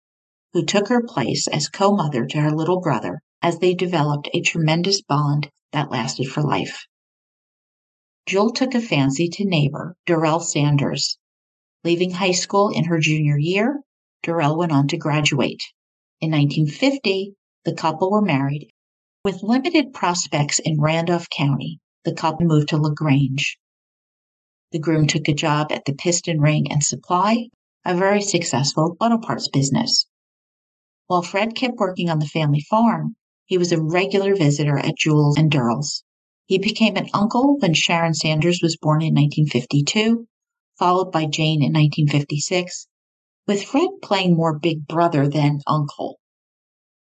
who took her place as co mother to her little brother as they developed a tremendous bond that lasted for life. Jewel took a fancy to neighbor Durrell Sanders. Leaving high school in her junior year, Durrell went on to graduate. In 1950, the couple were married. With limited prospects in Randolph County, the couple moved to LaGrange. The groom took a job at the Piston Ring and Supply, a very successful auto parts business. While Fred kept working on the family farm, he was a regular visitor at Jewel's and Durrell's. He became an uncle when Sharon Sanders was born in 1952, followed by Jane in 1956, with Fred playing more big brother than uncle.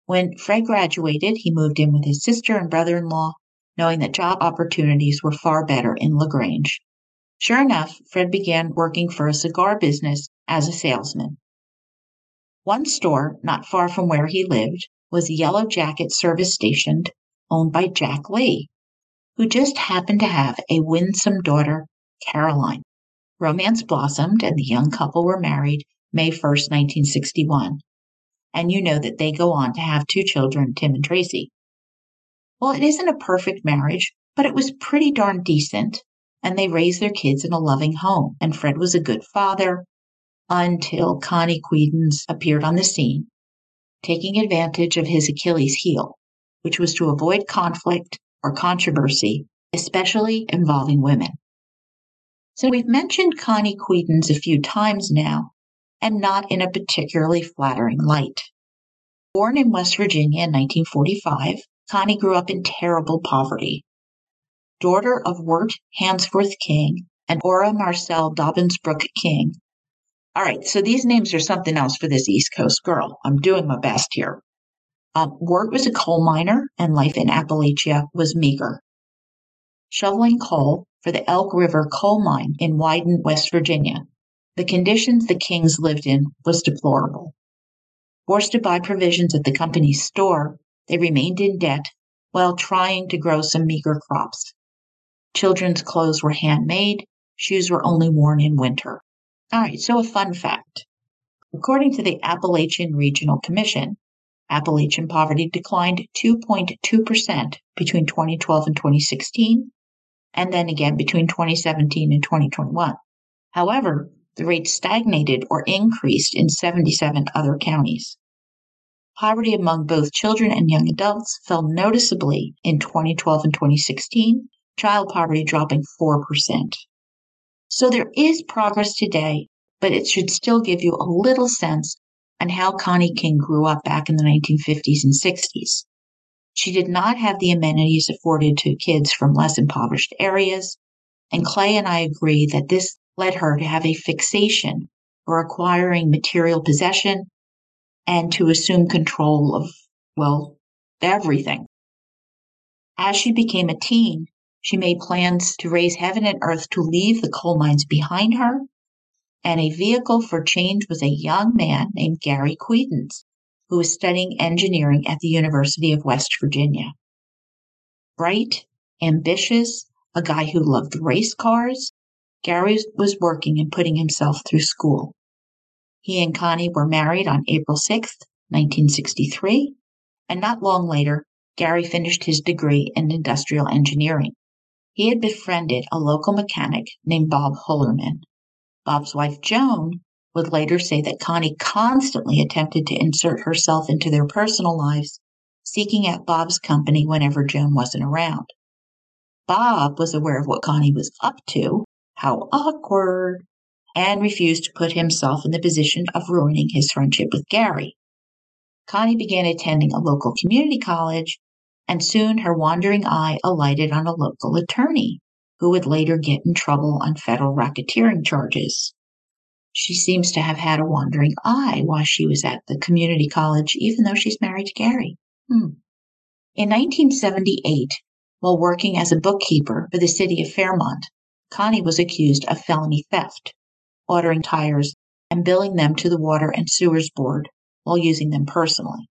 When Fred graduated, he moved in with his sister and brother in law, knowing that job opportunities were far better in LaGrange. Sure enough, Fred began working for a cigar business as a salesman. One store, not far from where he lived, was a Yellow Jacket service station owned by Jack Lee, who just happened to have a winsome daughter, Caroline. Romance blossomed and the young couple were married May 1st, 1961. And you know that they go on to have two children, Tim and Tracy. Well, it isn't a perfect marriage, but it was pretty darn decent, and they raised their kids in a loving home. And Fred was a good father, until Connie Quedens appeared on the scene, taking advantage of his Achilles heel, which was to avoid conflict or controversy, especially involving women. So we've mentioned Connie Quedens a few times now, and not in a particularly flattering light. Born in West Virginia in 1945, Connie grew up in terrible poverty. Daughter of Wirt Hansworth King and Ora Marcel Dobbins-Brooke King, all right, so these names are something else for this East Coast girl. I'm doing my best here. Um, Wirt was a coal miner, and life in Appalachia was meager. Shoveling coal for the Elk River coal mine in Widen, West Virginia, the conditions the Kings lived in was deplorable. Forced to buy provisions at the company's store, they remained in debt while trying to grow some meager crops. Children's clothes were handmade, shoes were only worn in winter. All right, so a fun fact. According to the Appalachian Regional Commission, Appalachian poverty declined 2.2% between 2012 and 2016, and then again between 2017 and 2021. However, the rate stagnated or increased in 77 other counties. Poverty among both children and young adults fell noticeably in 2012 and 2016, child poverty dropping 4%. So there is progress today, but it should still give you a little sense on how Connie King grew up back in the 1950s and 60s. She did not have the amenities afforded to kids from less impoverished areas, and Clay and I agree that this led her to have a fixation for acquiring material possession and to assume control of, well, everything. As she became a teen, she made plans to raise heaven and earth to leave the coal mines behind her, and a vehicle for change was a young man named Gary Quedens, who was studying engineering at the University of West Virginia. Bright, ambitious, a guy who loved race cars, Gary was working and putting himself through school. He and Connie were married on April 6, 1963, and not long later, Gary finished his degree in industrial engineering. He had befriended a local mechanic named Bob Hullerman. Bob's wife, Joan, would later say that Connie constantly attempted to insert herself into their personal lives, seeking out Bob's company whenever Joan wasn't around. Bob was aware of what Connie was up to, how awkward, and refused to put himself in the position of ruining his friendship with Gary. Connie began attending a local community college, and soon her wandering eye alighted on a local attorney who would later get in trouble on federal racketeering charges. She seems to have had a wandering eye while she was at the community college, even though she's married to Gary. Hmm. In 1978, while working as a bookkeeper for the city of Fairmont, Connie was accused of felony theft, ordering tires and billing them to the Water and Sewers Board while using them personally.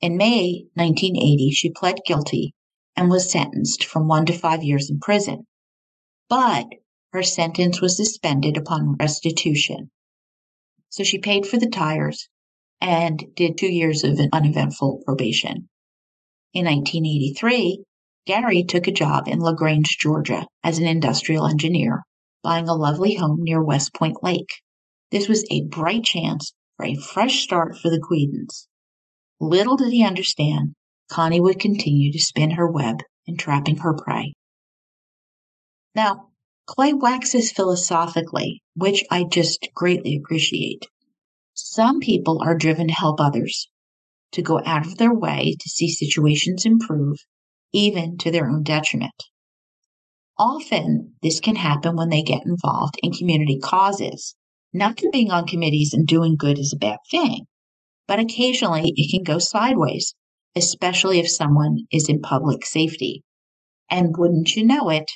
In May 1980, she pled guilty and was sentenced from one to five years in prison. But her sentence was suspended upon restitution. So she paid for the tires and did two years of an uneventful probation. In 1983, Gary took a job in LaGrange, Georgia as an industrial engineer, buying a lovely home near West Point Lake. This was a bright chance for a fresh start for the Quedens. Little did he understand, Connie would continue to spin her web, entrapping her prey. Now, Clay waxes philosophically, which I just greatly appreciate. Some people are driven to help others, to go out of their way to see situations improve, even to their own detriment. Often, this can happen when they get involved in community causes. Not that being on committees and doing good is a bad thing, but occasionally it can go sideways, especially if someone is in public safety. And wouldn't you know it,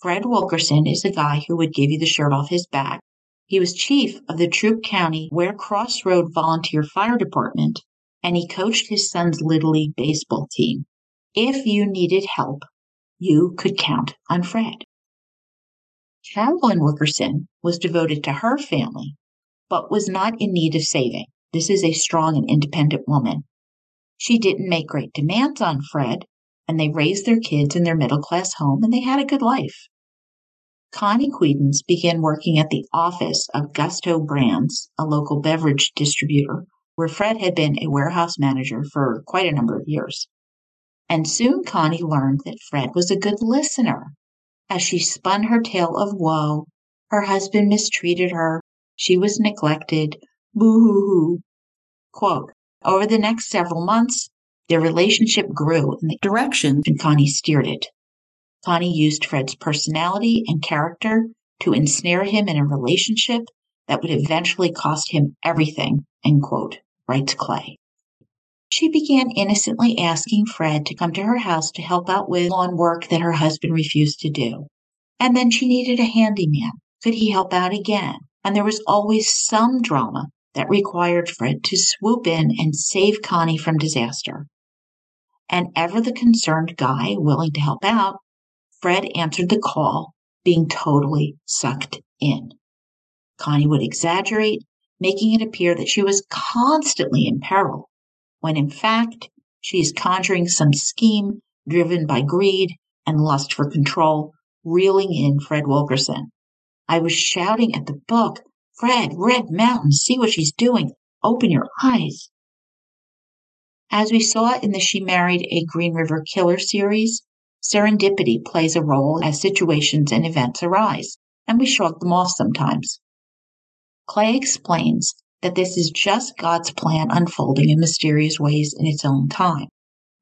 Fred Wilkerson is the guy who would give you the shirt off his back. He was chief of the Troup County Ware Crossroad Volunteer Fire Department, and he coached his son's Little League baseball team. If you needed help, you could count on Fred. Carolyn Wilkerson was devoted to her family, but was not in need of saving. This is a strong and independent woman. She didn't make great demands on Fred, and they raised their kids in their middle class home and they had a good life. Connie Quedens began working at the office of Gusto Brands, a local beverage distributor, where Fred had been a warehouse manager for quite a number of years. And soon Connie learned that Fred was a good listener. As she spun her tale of woe, her husband mistreated her, she was neglected, boo hoo hoo. Quote, over the next several months, their relationship grew in the direction Connie steered it. Connie used Fred's personality and character to ensnare him in a relationship that would eventually cost him everything, end quote, writes Clay. She began innocently asking Fred to come to her house to help out with lawn work that her husband refused to do. And then she needed a handyman. Could he help out again? And there was always some drama that required Fred to swoop in and save Connie from disaster. And ever the concerned guy willing to help out, Fred answered the call, being totally sucked in. Connie would exaggerate, making it appear that she was constantly in peril, when in fact she is conjuring some scheme driven by greed and lust for control reeling in Fred Wilkerson. I was shouting at the book, Fred, Red Mountain, see what she's doing. Open your eyes. As we saw in the She Married a Green River Killer series, serendipity plays a role as situations and events arise, and we shrug them off sometimes. Clay explains that this is just God's plan unfolding in mysterious ways in its own time.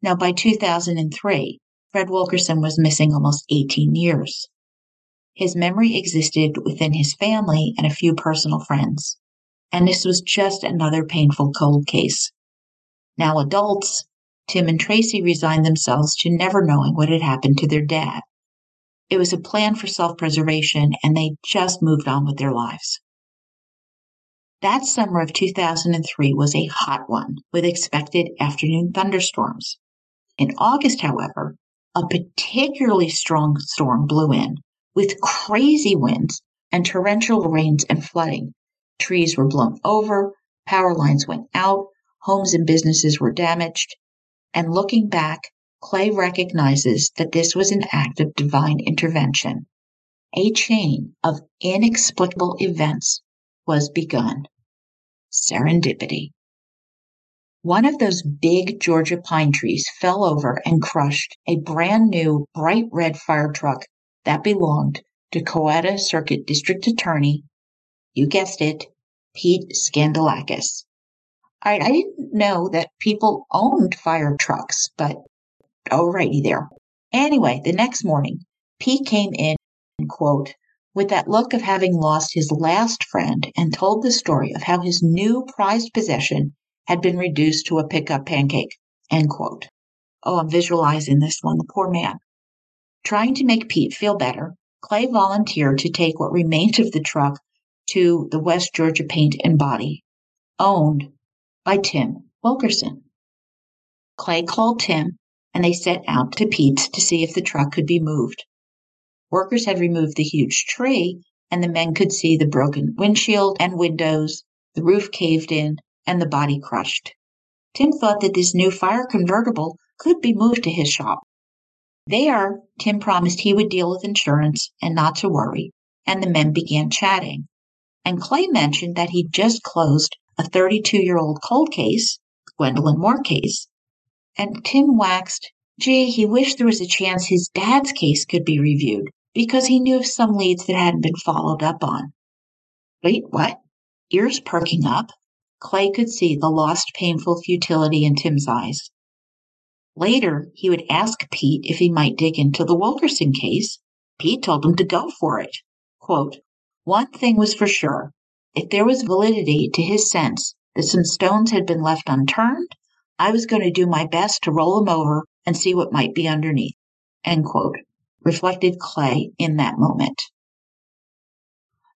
Now, by 2003, Fred Wilkerson was missing almost 18 years. His memory existed within his family and a few personal friends, and this was just another painful cold case. Now, adults, Tim and Tracy resigned themselves to never knowing what had happened to their dad. It was a plan for self preservation, and they just moved on with their lives. That summer of 2003 was a hot one with expected afternoon thunderstorms. In August, however, a particularly strong storm blew in with crazy winds and torrential rains and flooding. Trees were blown over, power lines went out, homes and businesses were damaged. And looking back, Clay recognizes that this was an act of divine intervention. A chain of inexplicable events was begun. Serendipity. One of those big Georgia pine trees fell over and crushed a brand new bright red fire truck that belonged to Coweta Circuit District Attorney, you guessed it, Pete Skandalakis. I, I didn't know that people owned fire trucks, but alrighty there. Anyway, the next morning, Pete came in, quote, with that look of having lost his last friend and told the story of how his new prized possession had been reduced to a pickup pancake. End quote. Oh, I'm visualizing this one, the poor man. Trying to make Pete feel better, Clay volunteered to take what remained of the truck to the West Georgia Paint and Body, owned by Tim Wilkerson. Clay called Tim and they set out to Pete's to see if the truck could be moved. Workers had removed the huge tree, and the men could see the broken windshield and windows, the roof caved in, and the body crushed. Tim thought that this new fire convertible could be moved to his shop. There, Tim promised he would deal with insurance and not to worry, and the men began chatting. And Clay mentioned that he'd just closed a 32 year old cold case, Gwendolyn Moore case, and Tim waxed, gee, he wished there was a chance his dad's case could be reviewed because he knew of some leads that hadn't been followed up on. Wait, what? Ears perking up. Clay could see the lost, painful futility in Tim's eyes. Later, he would ask Pete if he might dig into the Wilkerson case. Pete told him to go for it. Quote, One thing was for sure. If there was validity to his sense that some stones had been left unturned, I was going to do my best to roll them over and see what might be underneath. End quote reflected Clay in that moment.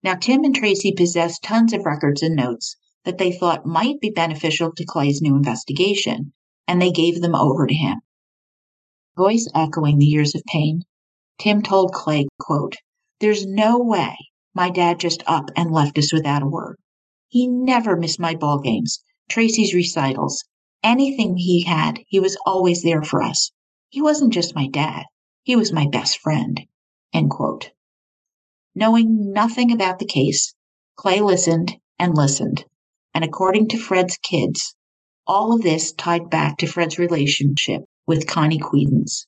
Now, Tim and Tracy possessed tons of records and notes that they thought might be beneficial to Clay's new investigation, and they gave them over to him. Voice echoing the years of pain, Tim told Clay, quote, There's no way my dad just up and left us without a word. He never missed my ball games, Tracy's recitals, anything he had, he was always there for us. He wasn't just my dad. He was my best friend. End quote. Knowing nothing about the case, Clay listened and listened. And according to Fred's kids, all of this tied back to Fred's relationship with Connie Quedens.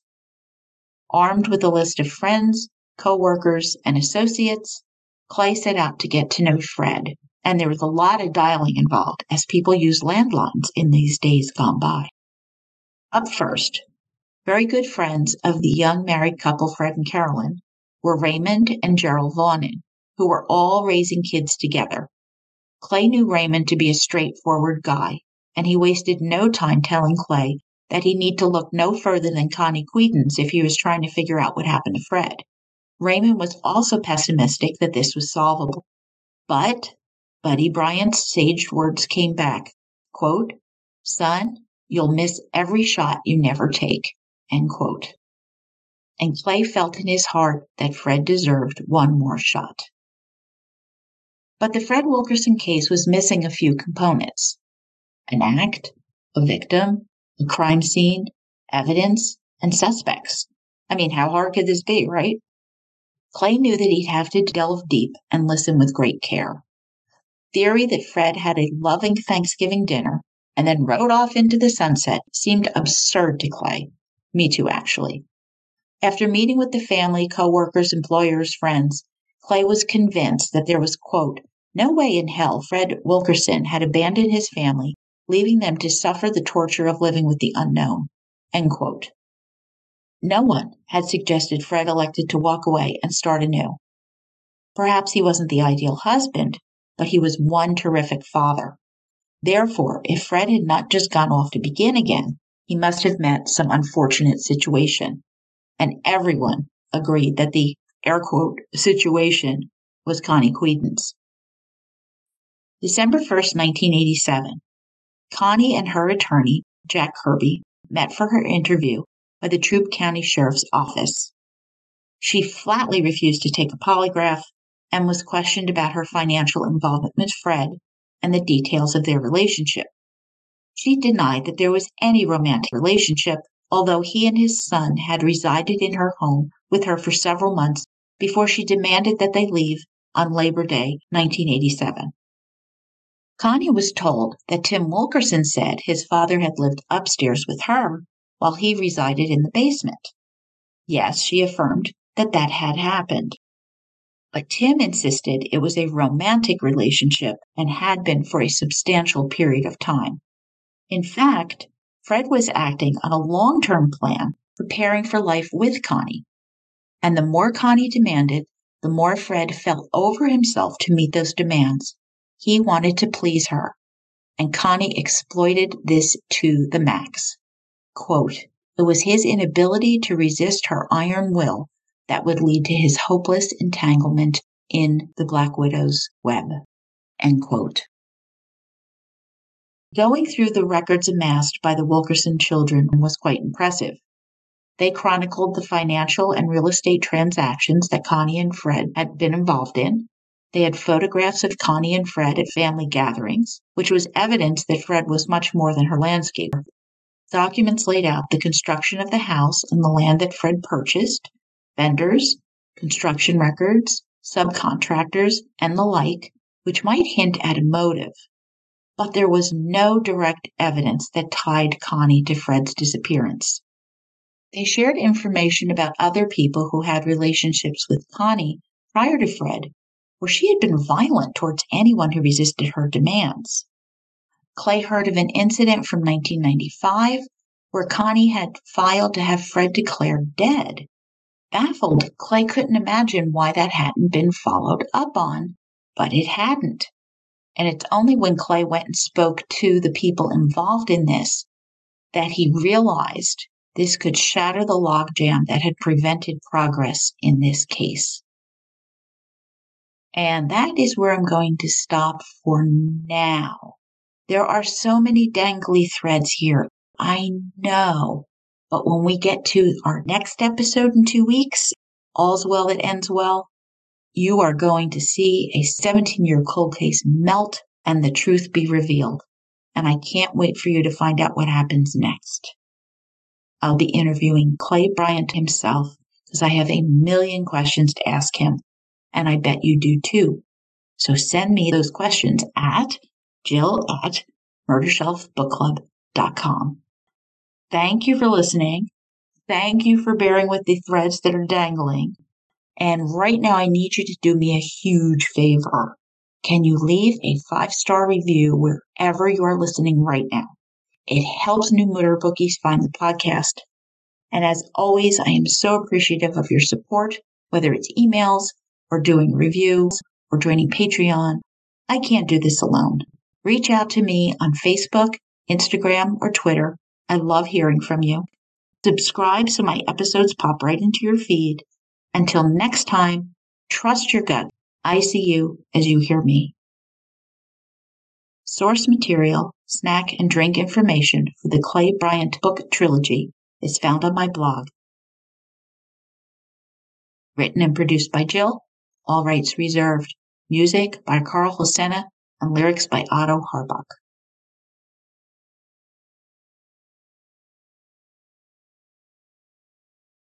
Armed with a list of friends, co-workers, and associates, Clay set out to get to know Fred, and there was a lot of dialing involved as people use landlines in these days gone by. Up first, very good friends of the young married couple Fred and Carolyn were Raymond and Gerald Vaughnin, who were all raising kids together. Clay knew Raymond to be a straightforward guy, and he wasted no time telling Clay that he need to look no further than Connie Quedens if he was trying to figure out what happened to Fred. Raymond was also pessimistic that this was solvable. But Buddy Bryant's sage words came back, quote, Son, you'll miss every shot you never take. End quote. And Clay felt in his heart that Fred deserved one more shot. But the Fred Wilkerson case was missing a few components an act, a victim, a crime scene, evidence, and suspects. I mean, how hard could this be, right? Clay knew that he'd have to delve deep and listen with great care. Theory that Fred had a loving Thanksgiving dinner and then rode off into the sunset seemed absurd to Clay. Me too, actually. After meeting with the family, co-workers, employers, friends, Clay was convinced that there was, quote, no way in hell Fred Wilkerson had abandoned his family, leaving them to suffer the torture of living with the unknown, end quote. No one had suggested Fred elected to walk away and start anew. Perhaps he wasn't the ideal husband, but he was one terrific father. Therefore, if Fred had not just gone off to begin again, he must have met some unfortunate situation. And everyone agreed that the air quote situation was Connie Quedens. December 1st, 1987. Connie and her attorney, Jack Kirby, met for her interview by the Troup County Sheriff's Office. She flatly refused to take a polygraph and was questioned about her financial involvement with Fred and the details of their relationship. She denied that there was any romantic relationship, although he and his son had resided in her home with her for several months before she demanded that they leave on Labor Day 1987. Connie was told that Tim Wilkerson said his father had lived upstairs with her while he resided in the basement. Yes, she affirmed that that had happened. But Tim insisted it was a romantic relationship and had been for a substantial period of time. In fact, Fred was acting on a long term plan, preparing for life with Connie. And the more Connie demanded, the more Fred fell over himself to meet those demands. He wanted to please her, and Connie exploited this to the max. Quote, it was his inability to resist her iron will that would lead to his hopeless entanglement in the Black Widow's web. End quote. Going through the records amassed by the Wilkerson children was quite impressive. They chronicled the financial and real estate transactions that Connie and Fred had been involved in. They had photographs of Connie and Fred at family gatherings, which was evidence that Fred was much more than her landscaper. Documents laid out the construction of the house and the land that Fred purchased, vendors, construction records, subcontractors, and the like, which might hint at a motive. But there was no direct evidence that tied Connie to Fred's disappearance. They shared information about other people who had relationships with Connie prior to Fred, where she had been violent towards anyone who resisted her demands. Clay heard of an incident from 1995 where Connie had filed to have Fred declared dead. Baffled, Clay couldn't imagine why that hadn't been followed up on, but it hadn't. And it's only when Clay went and spoke to the people involved in this that he realized this could shatter the logjam that had prevented progress in this case. And that is where I'm going to stop for now. There are so many dangly threads here. I know. But when we get to our next episode in two weeks, All's Well That Ends Well, you are going to see a 17 year cold case melt and the truth be revealed. And I can't wait for you to find out what happens next. I'll be interviewing Clay Bryant himself because I have a million questions to ask him. And I bet you do too. So send me those questions at jill at murdershelfbookclub.com. Thank you for listening. Thank you for bearing with the threads that are dangling. And right now, I need you to do me a huge favor. Can you leave a five star review wherever you are listening right now? It helps new murder bookies find the podcast. And as always, I am so appreciative of your support, whether it's emails or doing reviews or joining Patreon. I can't do this alone reach out to me on Facebook, Instagram, or Twitter. I love hearing from you. Subscribe so my episodes pop right into your feed. Until next time, trust your gut. I see you as you hear me. Source material, snack, and drink information for the Clay Bryant book trilogy is found on my blog. Written and produced by Jill, all rights reserved. Music by Karl Hoschna and lyrics by Otto Harbach.